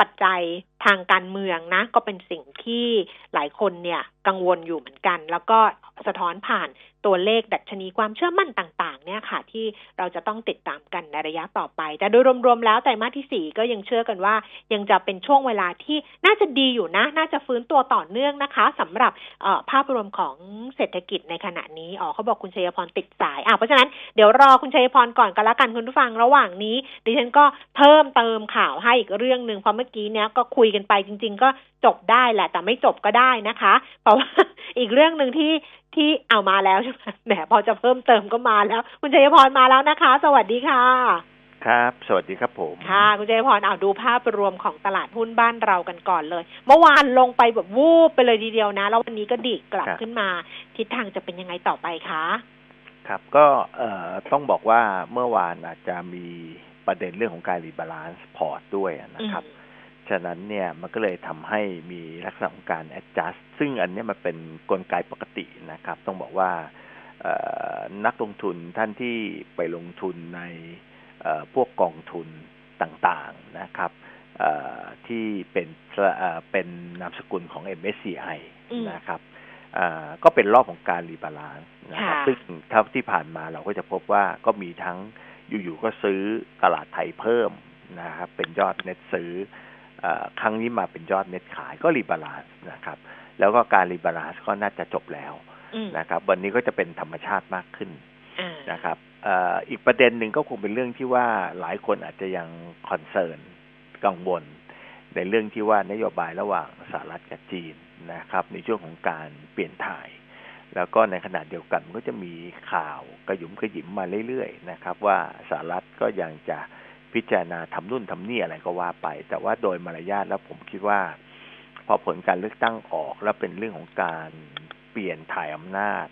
ปัจจัยทางการเมืองนะ ก็เป็นสิ่งที่หลายคนเนี่ยกังวลอยู่เหมือนกัน แล้วก็สะท้อนผ่านตัวเลขดัชนีความเชื่อมั่นต่าง ๆ เนี่ยค่ะ ที่เราจะต้องติดตามกันในระยะต่อไป แต่โดยรวม ๆ แล้วแต่มาที่สี่ก็ยังเชื่อกันว่า ยังจะเป็นช่วงเวลาที่น่าจะดีอยู่นะ น่าจะฟื้นตัวต่อเนื่องนะคะสำหรับภาพรวมของเศรษฐกิจในขณะนี้อ๋อเขาบอกคุณชัยพรติดสายอ่าเพราะฉะนั้นเดี๋ยวรอคุณชัยพรก่อนกันละกันคุณผู้ฟังระหว่างนี้ ดิฉันก็เพิ่มเติมข่าวให้อีกเรื่องหนึ่งเพราะเมื่อกี้เนี้ยก็คุยกันไปจริง ๆ ก็จบได้แหละ แต่ไม่จบก็ได้นะคะ เพราะว่าอีกเรื่องหนึ่งที่ที่เอามาแล้วใช่ไหมแหมพอจะเพิ่มเติมก็มาแล้ว คุณชัยพรมาแล้วนะคะ สวัสดีค่ะ ครับ สวัสดีครับผมค่ะ คุณชัยพรเอาดูภาพรวมของตลาดหุ้นบ้านเรากันก่อนเลย เมื่อวานลงไปแบบวูบไปเลยทีเดียวนะ แล้ววันนี้ก็ดีกลับขึ้นมา ทิศทางจะเป็นยังไงต่อไปคะครับก็เอ่อต้องบอกว่าเมื่อวานอาจจะมี ประเด็นเรื่องของการ rebalance พอร์ตด้วยนะครับ ฉะนั้นเนี่ยมันก็เลยทำให้มีลักษณะของการ adjust ซึ่งอันนี้มันเป็นกลไกปกตินะครับ ต้องบอกว่านักลงทุนท่านที่ไปลงทุนในพวกกองทุนต่างๆนะครับที่เป็นเป็นนามสกุลของ MSCI อืมนะครับอ่าก็เป็นรอบของการ rebalance นะครับค่ะซึ่งเท่าที่ผ่านมาเราก็จะพบว่าก็มีทั้ง อยู่ๆก็ซื้อตลาดไทยเพิ่มนะครับเป็นยอดเน็ตซื้อเออครั้งนี้มาเป็นยอดเน็ตขายก็ rebalance นะครับ แล้วก็การ rebalance ก็น่าจะจบแล้วอืมนะครับ วันนี้ก็จะเป็นธรรมชาติมากขึ้นอ่านะครับเอ่ออีกประเด็นหนึ่งก็คงเป็นเรื่องที่ว่าหลายคนอาจจะยัง concernกังวล ในเรื่องที่ว่านโยบายระหว่างสหรัฐกับจีนนะครับ ในช่วงของการเปลี่ยนถ่าย แล้วก็ในขณะเดียวกันมันก็จะมีข่าวกระยุมกระยิมมาเรื่อยๆนะครับ ว่าสหรัฐก็ยังจะพิจารณาทำนู่นทำนี่อะไรก็ว่าไป แต่ว่าโดยมารยาทแล้วผมคิดว่า พอผลการเลือกตั้งออกแล้วเป็นเรื่องของการเปลี่ยนถ่ายอำนาจ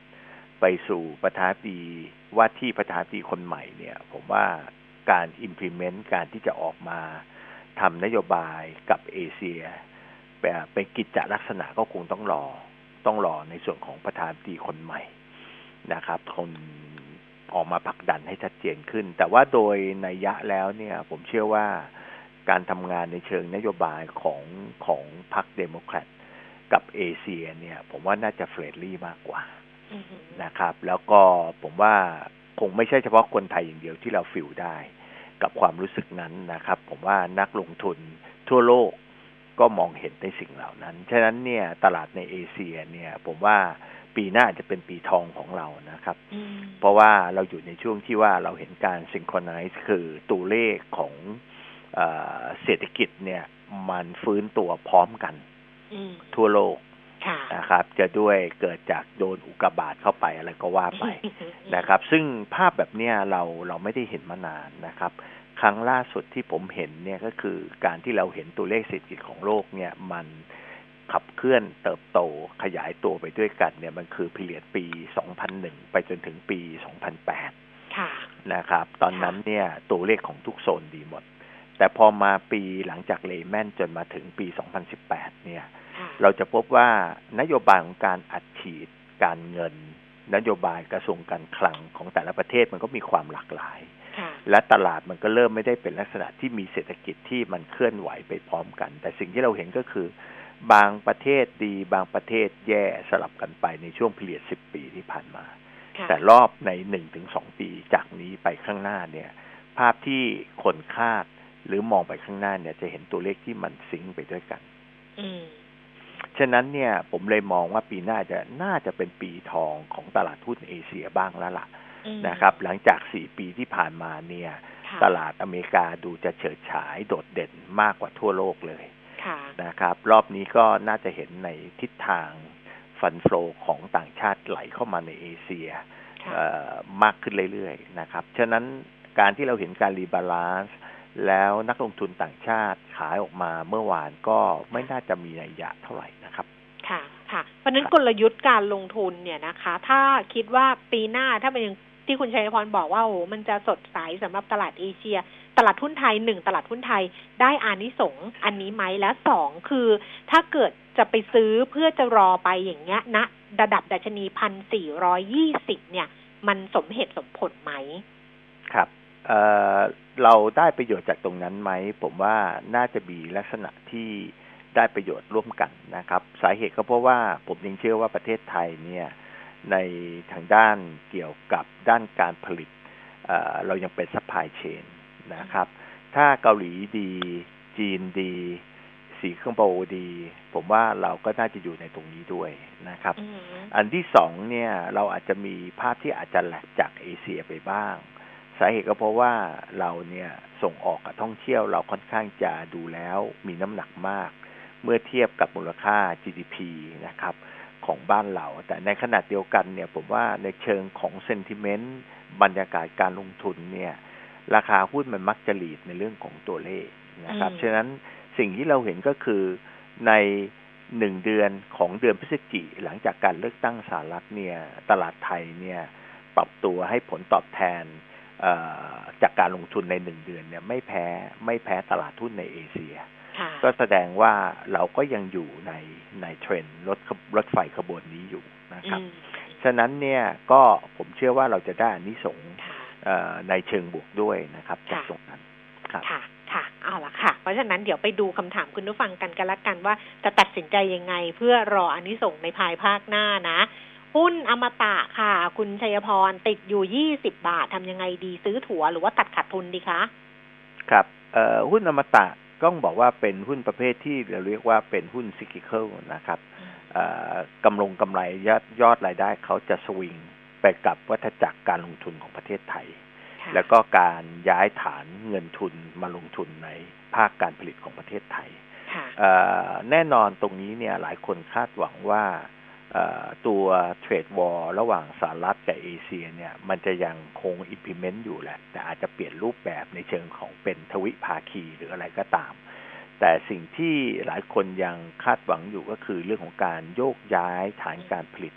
ไปสู่ประธานาธิบดีว่าที่ประธานาธิบดีคนใหม่เนี่ย ผมว่าการ implement การที่จะออกมาทำนโยบายกับเอเชียเป็นกิจจลักษณะก็คงต้องรอ ต้องรอในส่วนของประธานาธิบดีคนใหม่นะครับคนออกมาผลักดันให้ชัดเจนขึ้น แต่ว่าโดยนัยยะแล้วเนี่ย ผมเชื่อว่าการทำงานในเชิงนโยบายของของพรรคเดโมแครตกับเอเชียเนี่ย ผมว่าน่าจะ friendly มากกว่านะครับ แล้วก็ผมว่าคงไม่ใช่เฉพาะคนไทยอย่างเดียวที่เรา feel ได้ กับความรู้สึกนั้นนะครับ ผมว่านักลงทุนทั่วโลก ก็มองเห็นในสิ่งเหล่านั้น ฉะนั้นเนี่ยตลาดในเอเชียเนี่ยผมว่าปีหน้าจะเป็นปีทองของเรานะครับอืมเพราะว่าเราอยู่ในช่วงที่ว่าเราเห็นการ synchronize คือตัวเลขของเออเศรษฐกิจเนี่ยมันฟื้นตัวพร้อมกันอืมทั่วโลกค่ะนะครับ จะด้วยเกิดจากโดนอุกกาบาตเข้าไปอะไรก็ว่าไปนะครับ ซึ่งภาพแบบเนี้ยเราเราไม่ได้เห็นมานานนะครับ ครั้งล่าสุดที่ผมเห็นเนี่ยก็คือการที่เราเห็นตัวเลขเศรษฐกิจของโลกเนี่ยมันขับเคลื่อนเติบโตขยายตัวไปด้วยกันเนี่ยมันคือพิเรียดปี 2001 ไปจนถึงปี 2008ค่ะนะครับ ตอนนั้นเนี่ยตัวเลขของทุกโซนดีหมด แต่พอมาปีหลังจากเลแมนจนมาถึงปี 2018 เนี่ยค่ะเราจะพบว่านโยบายของการอัดฉีดการเงิน นโยบายกระทรวงการคลังของแต่ละประเทศมันก็มีความหลากหลายค่ะ และตลาดมันก็เริ่มไม่ได้เป็นลักษณะที่มีเศรษฐกิจที่มันเคลื่อนไหวไปพร้อมกัน แต่สิ่งที่เราเห็นก็คือบางประเทศดีบางประเทศแย่สลับกันไปในช่วงพิเรียดสิบปีที่ผ่านมาค่ะแต่รอบในหนึ่งถึงสองปีจากนี้ไปข้างหน้าเนี่ย ภาพที่คนคาดหรือมองไปข้างหน้าเนี่ยจะเห็นตัวเลขที่มันซิงค์ไปด้วยกันอืมฉะนั้นเนี่ย ผมเลยมองว่าปีหน้าจะน่าจะเป็นปีทองของตลาดหุ้นเอเชียบ้างแล้วล่ะอืม นะครับ หลังจากสี่ปีที่ผ่านมาเนี่ยค่ะตลาดอเมริกาดูจะเฉิดฉายโดดเด่นมากกว่าทั่วโลกเลยค่ะนะครับ รอบนี้ก็น่าจะเห็นในทิศทางfund flow ของต่างชาติไหลเข้ามาในเอเชียค่ะเอ่อมากขึ้นเรื่อยๆนะครับ ฉะนั้นการที่เราเห็นการ rebalance แล้วนักลงทุนต่างชาติขายออกมาเมื่อวานก็ไม่น่าจะมีนัยยะเท่าไหร่นะครับ ค่ะ ค่ะ เพราะฉะนั้นกลยุทธ์การลงทุนเนี่ยนะคะ ถ้าคิดว่าปีหน้าถ้าเป็นอย่าง ที่คุณชัยพรบอกว่าโอ้โหมันจะสดใสสำหรับตลาดเอเชีย ตลาดหุ้นไทยหนึ่งตลาดหุ้นไทยได้อานิสงส์อันนี้ไหมและสองคือ ถ้าเกิดจะไปซื้อเพื่อจะรอไปอย่างเงี้ยณระดับดัชนีพันสี่ร้อยยี่สิบเนี่ย มันสมเหตุสมผลไหม ครับเราได้ประโยชน์จากตรงนั้นไหม ผมว่าน่าจะมีลักษณะที่ได้ประโยชน์ร่วมกันนะครับ สาเหตุก็เพราะว่าผมยังเชื่อว่าประเทศไทยเนี่ย ในทางด้านเกี่ยวกับด้านการผลิตเอ่อเรายังเป็น supply chainนะครับ ถ้าเกาหลีดี จีนดี สีเครื่องโปรดี ผมว่าเราก็น่าจะอยู่ในตรงนี้ด้วยนะครับอืมอันที่สองเนี่ยเราอาจจะมีภาพที่อาจจะแหลกจากเอเชียไปบ้าง สาเหตุก็เพราะว่าเราเนี่ยส่งออกกับท่องเที่ยวเราค่อนข้างจะดูแล้วมีน้ำหนักมาก เมื่อเทียบกับมูลค่า GDP นะครับ ของบ้านเรา แต่ในขณะเดียวกันเนี่ยผมว่าในเชิงของเซนติเมนต์บรรยากาศการลงทุนเนี่ยราคาหุ้นมันมักจะหลีดในเรื่องของตัวเลขนะครับอืมฉะนั้นสิ่งที่เราเห็นก็คือในหนึ่งเดือนของเดือนพฤศจิหลังจากการเลือกตั้งสหรัฐเนี่ยตลาดไทยเนี่ยปรับตัวให้ผลตอบแทนเอ่อจากการลงทุนในหนึ่งเดือนเนี่ยไม่แพ้ไม่แพ้ตลาดทุนในเอเชียค่ะ ก็แสดงว่าเราก็ยังอยู่ในในเทรนด์รถขบรถไฟขบวนนี้อยู่นะครับอืมฉะนั้นเนี่ยก็ผมเชื่อว่าเราจะได้อานิสงส์ค่ะเอ่อในเชิงบวกด้วยนะครับจากค่ะตรงนั้นครับค่ะค่ะเอาละค่ะ เพราะฉะนั้นเดี๋ยวไปดูคำถามคุณผู้ฟังกันกันละกันว่าจะตัดสินใจยังไงเพื่อรออันนี้ส่งในภายภาคหน้านะหุ้นอมตะค่ะ คุณชัยพรติดอยู่ยี่สิบบาททำยังไงดีซื้อถั่วหรือว่าตัดขาดทุนดีคะ ครับเอ่อหุ้นอมตะ ต้องบอกว่าเป็นหุ้นประเภทที่เราเรียกว่าเป็นหุ้นซิกิเคิลนะครับกำลงกำไรยอดยอดรายได้เขาจะสวิงไปกับวัฏจักรการลงทุนของประเทศไทย แล้วก็การย้ายฐานเงินทุนมาลงทุนในภาคการผลิตของประเทศไทย แน่นอนตรงนี้เนี่ยหลายคนคาดหวังว่า ตัวเทรดวอลระหว่างสหรัฐกับเอเชียเนี่ยมันจะยังคง implement อยู่แหละ แต่อาจจะเปลี่ยนรูปแบบในเชิงของเป็นทวิภาคีหรืออะไรก็ตาม แต่สิ่งที่หลายคนยังคาดหวังอยู่ก็คือเรื่องของการโยกย้ายฐานการผลิต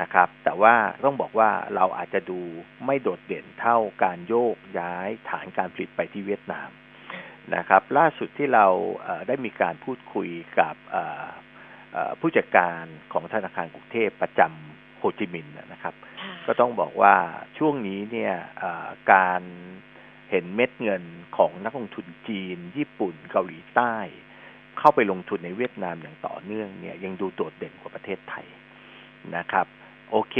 นะครับ แต่ว่าต้องบอกว่าเราอาจจะดูไม่โดดเด่นเท่าการโยกย้ายฐานการผลิตไปที่เวียดนามนะครับ ล่าสุดที่เราได้มีการพูดคุยกับ ผู้จัดการของธนาคารกรุงเทพประจำโฮจิมินห์นะครับ ก็ต้องบอกว่าช่วงนี้เนี่ยการเห็นเม็ดเงินของนักลงทุนจีน ญี่ปุ่นเกาหลีใต้ เข้าไปลงทุนในเวียดนามอย่างต่อเนื่องเนี่ยยังดูโดดเด่นกว่าประเทศไทยนะครับ โอเค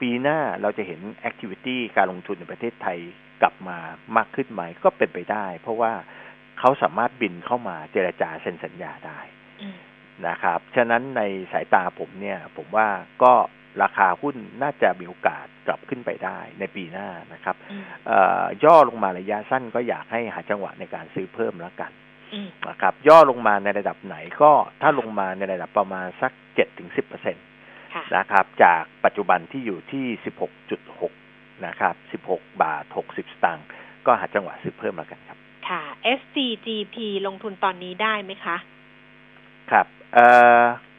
ปีหน้าเราจะเห็นแอคทิวิตี้การลงทุนในประเทศไทยกลับมามากขึ้นไหมก็เป็นไปได้ เพราะว่าเขาสามารถบินเข้ามาเจรจาเซ็นสัญญาได้ นะครับ ฉะนั้นในสายตาผมเนี่ย ผมว่าก็ราคาหุ้นน่าจะมีโอกาสกลับขึ้นไปได้ในปีหน้านะครับย่อลงมาระยะสั้นก็อยากให้หาจังหวะในการซื้อเพิ่มแล้วกันนะครับ ย่อลงมาในระดับไหนก็ถ้าลงมาในระดับประมาณสักเจ็ดถึงสิบเปอร์เซ็นตนะครับ จากปัจจุบันที่อยู่ที่สิบหกจุดหกนะครับสิบหกบาทหกสิบสตางค์ก็หาจังหวะซื้อเพิ่มแล้วกันครับ ค่ะ SCGP ลงทุนตอนนี้ได้ไหมคะ ครับ อ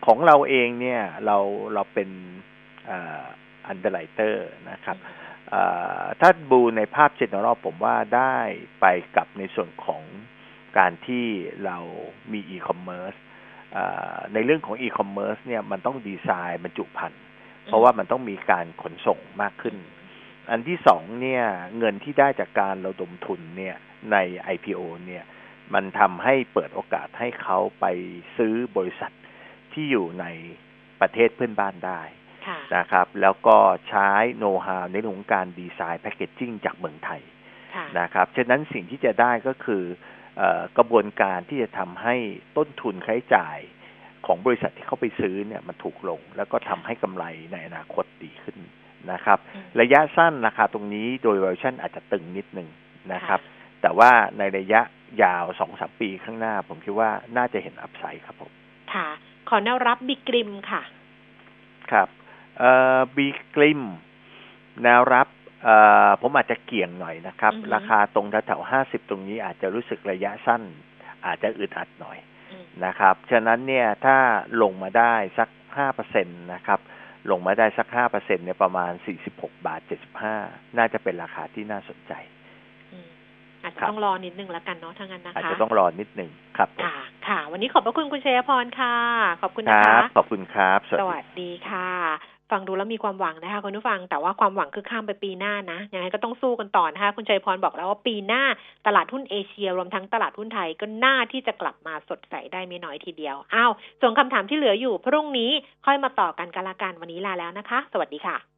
ของเราเองเนี่ยเราเราเป็น underwriter นะครับถ้าดูในภาพ general ผมว่าได้ไปกับในส่วนของการที่เรามีอีคอมเมิร์ซในเรื่องของอีคอมเมิร์ซเนี่ยมันต้องดีไซน์บรรจุภัณฑ์เพราะว่ามันต้องมีการขนส่งมากขึ้น อันที่สองเนี่ยเงินที่ได้จากการระดมทุนเนี่ยใน IPO เนี่ย มันทำให้เปิดโอกาสให้เขาไปซื้อบริษัทที่อยู่ในประเทศเพื่อนบ้านได้นะครับ แล้วก็ใช้โน้ตฮาวในเรื่องของการดีไซน์แพคเกจจิ้งจากเมืองไทยนะครับฉะนั้นสิ่งที่จะได้ก็คือกระบวนการที่จะทำให้ต้นทุนค่าใช้จ่ายของบริษัทที่เขาไปซื้อเนี่ยมันถูกลง แล้วก็ทำให้กำไรในอนาคตดีขึ้นนะครับ ระยะสั้นราคาตรงนี้โดยเวอร์ชันอาจจะตึงนิดนึงนะครับ แต่ว่าในระยะยาวสองสามปีข้างหน้า ผมคิดว่าน่าจะเห็นอัพไซด์ครับผม ค่ะ ขอแนวรับบิกริมค่ะ ครับเอ่อบีกริม แนวรับเอ่อผมอาจจะเกี่ยงหน่อยนะครับ ราคาตรงแถวห้าสิบตรงนี้อาจจะรู้สึกระยะสั้น อาจจะอึดอัดหน่อยนะครับ ฉะนั้นเนี่ยถ้าลงมาได้สักห้าเปอร์เซ็นตนะครับลงมาได้สักห้าเปอร์เซ็นเนี่ยประมาณสี่สิบหกบาทเจ็ดสิบห้าน่าจะเป็นราคาที่น่าสนใจ อาจจะต้องรอนิดนึงแล้วกันเนาะถ้างั้นนะคะอาจจะต้องรอนิดนึงครับค่ะค่ะ วันนี้ขอบพระคุณคุณเชยพรค่ะ ขอบคุณนะคะขอบคุณครับ สวัสดีค่ะฟังดูแล้วมีความหวังนะคะคุณผู้ฟังแต่ว่าความหวังคือข้ามไปปีหน้านะยังไงก็ต้องสู้กันต่อนะคะคุณชัยพรบอกแล้วว่าปีหน้าตลาดหุ้นเอเชีย รวมทั้งตลาดหุ้นไทยก็น่าที่จะกลับมาสดใสได้ไม่น้อยทีเดียวอ้าวส่งคำถามที่เหลืออยู่พรุ่งนี้ค่อยมาต่อกันกันละกันวันนี้ลาแล้วนะคะ สวัสดีค่ะ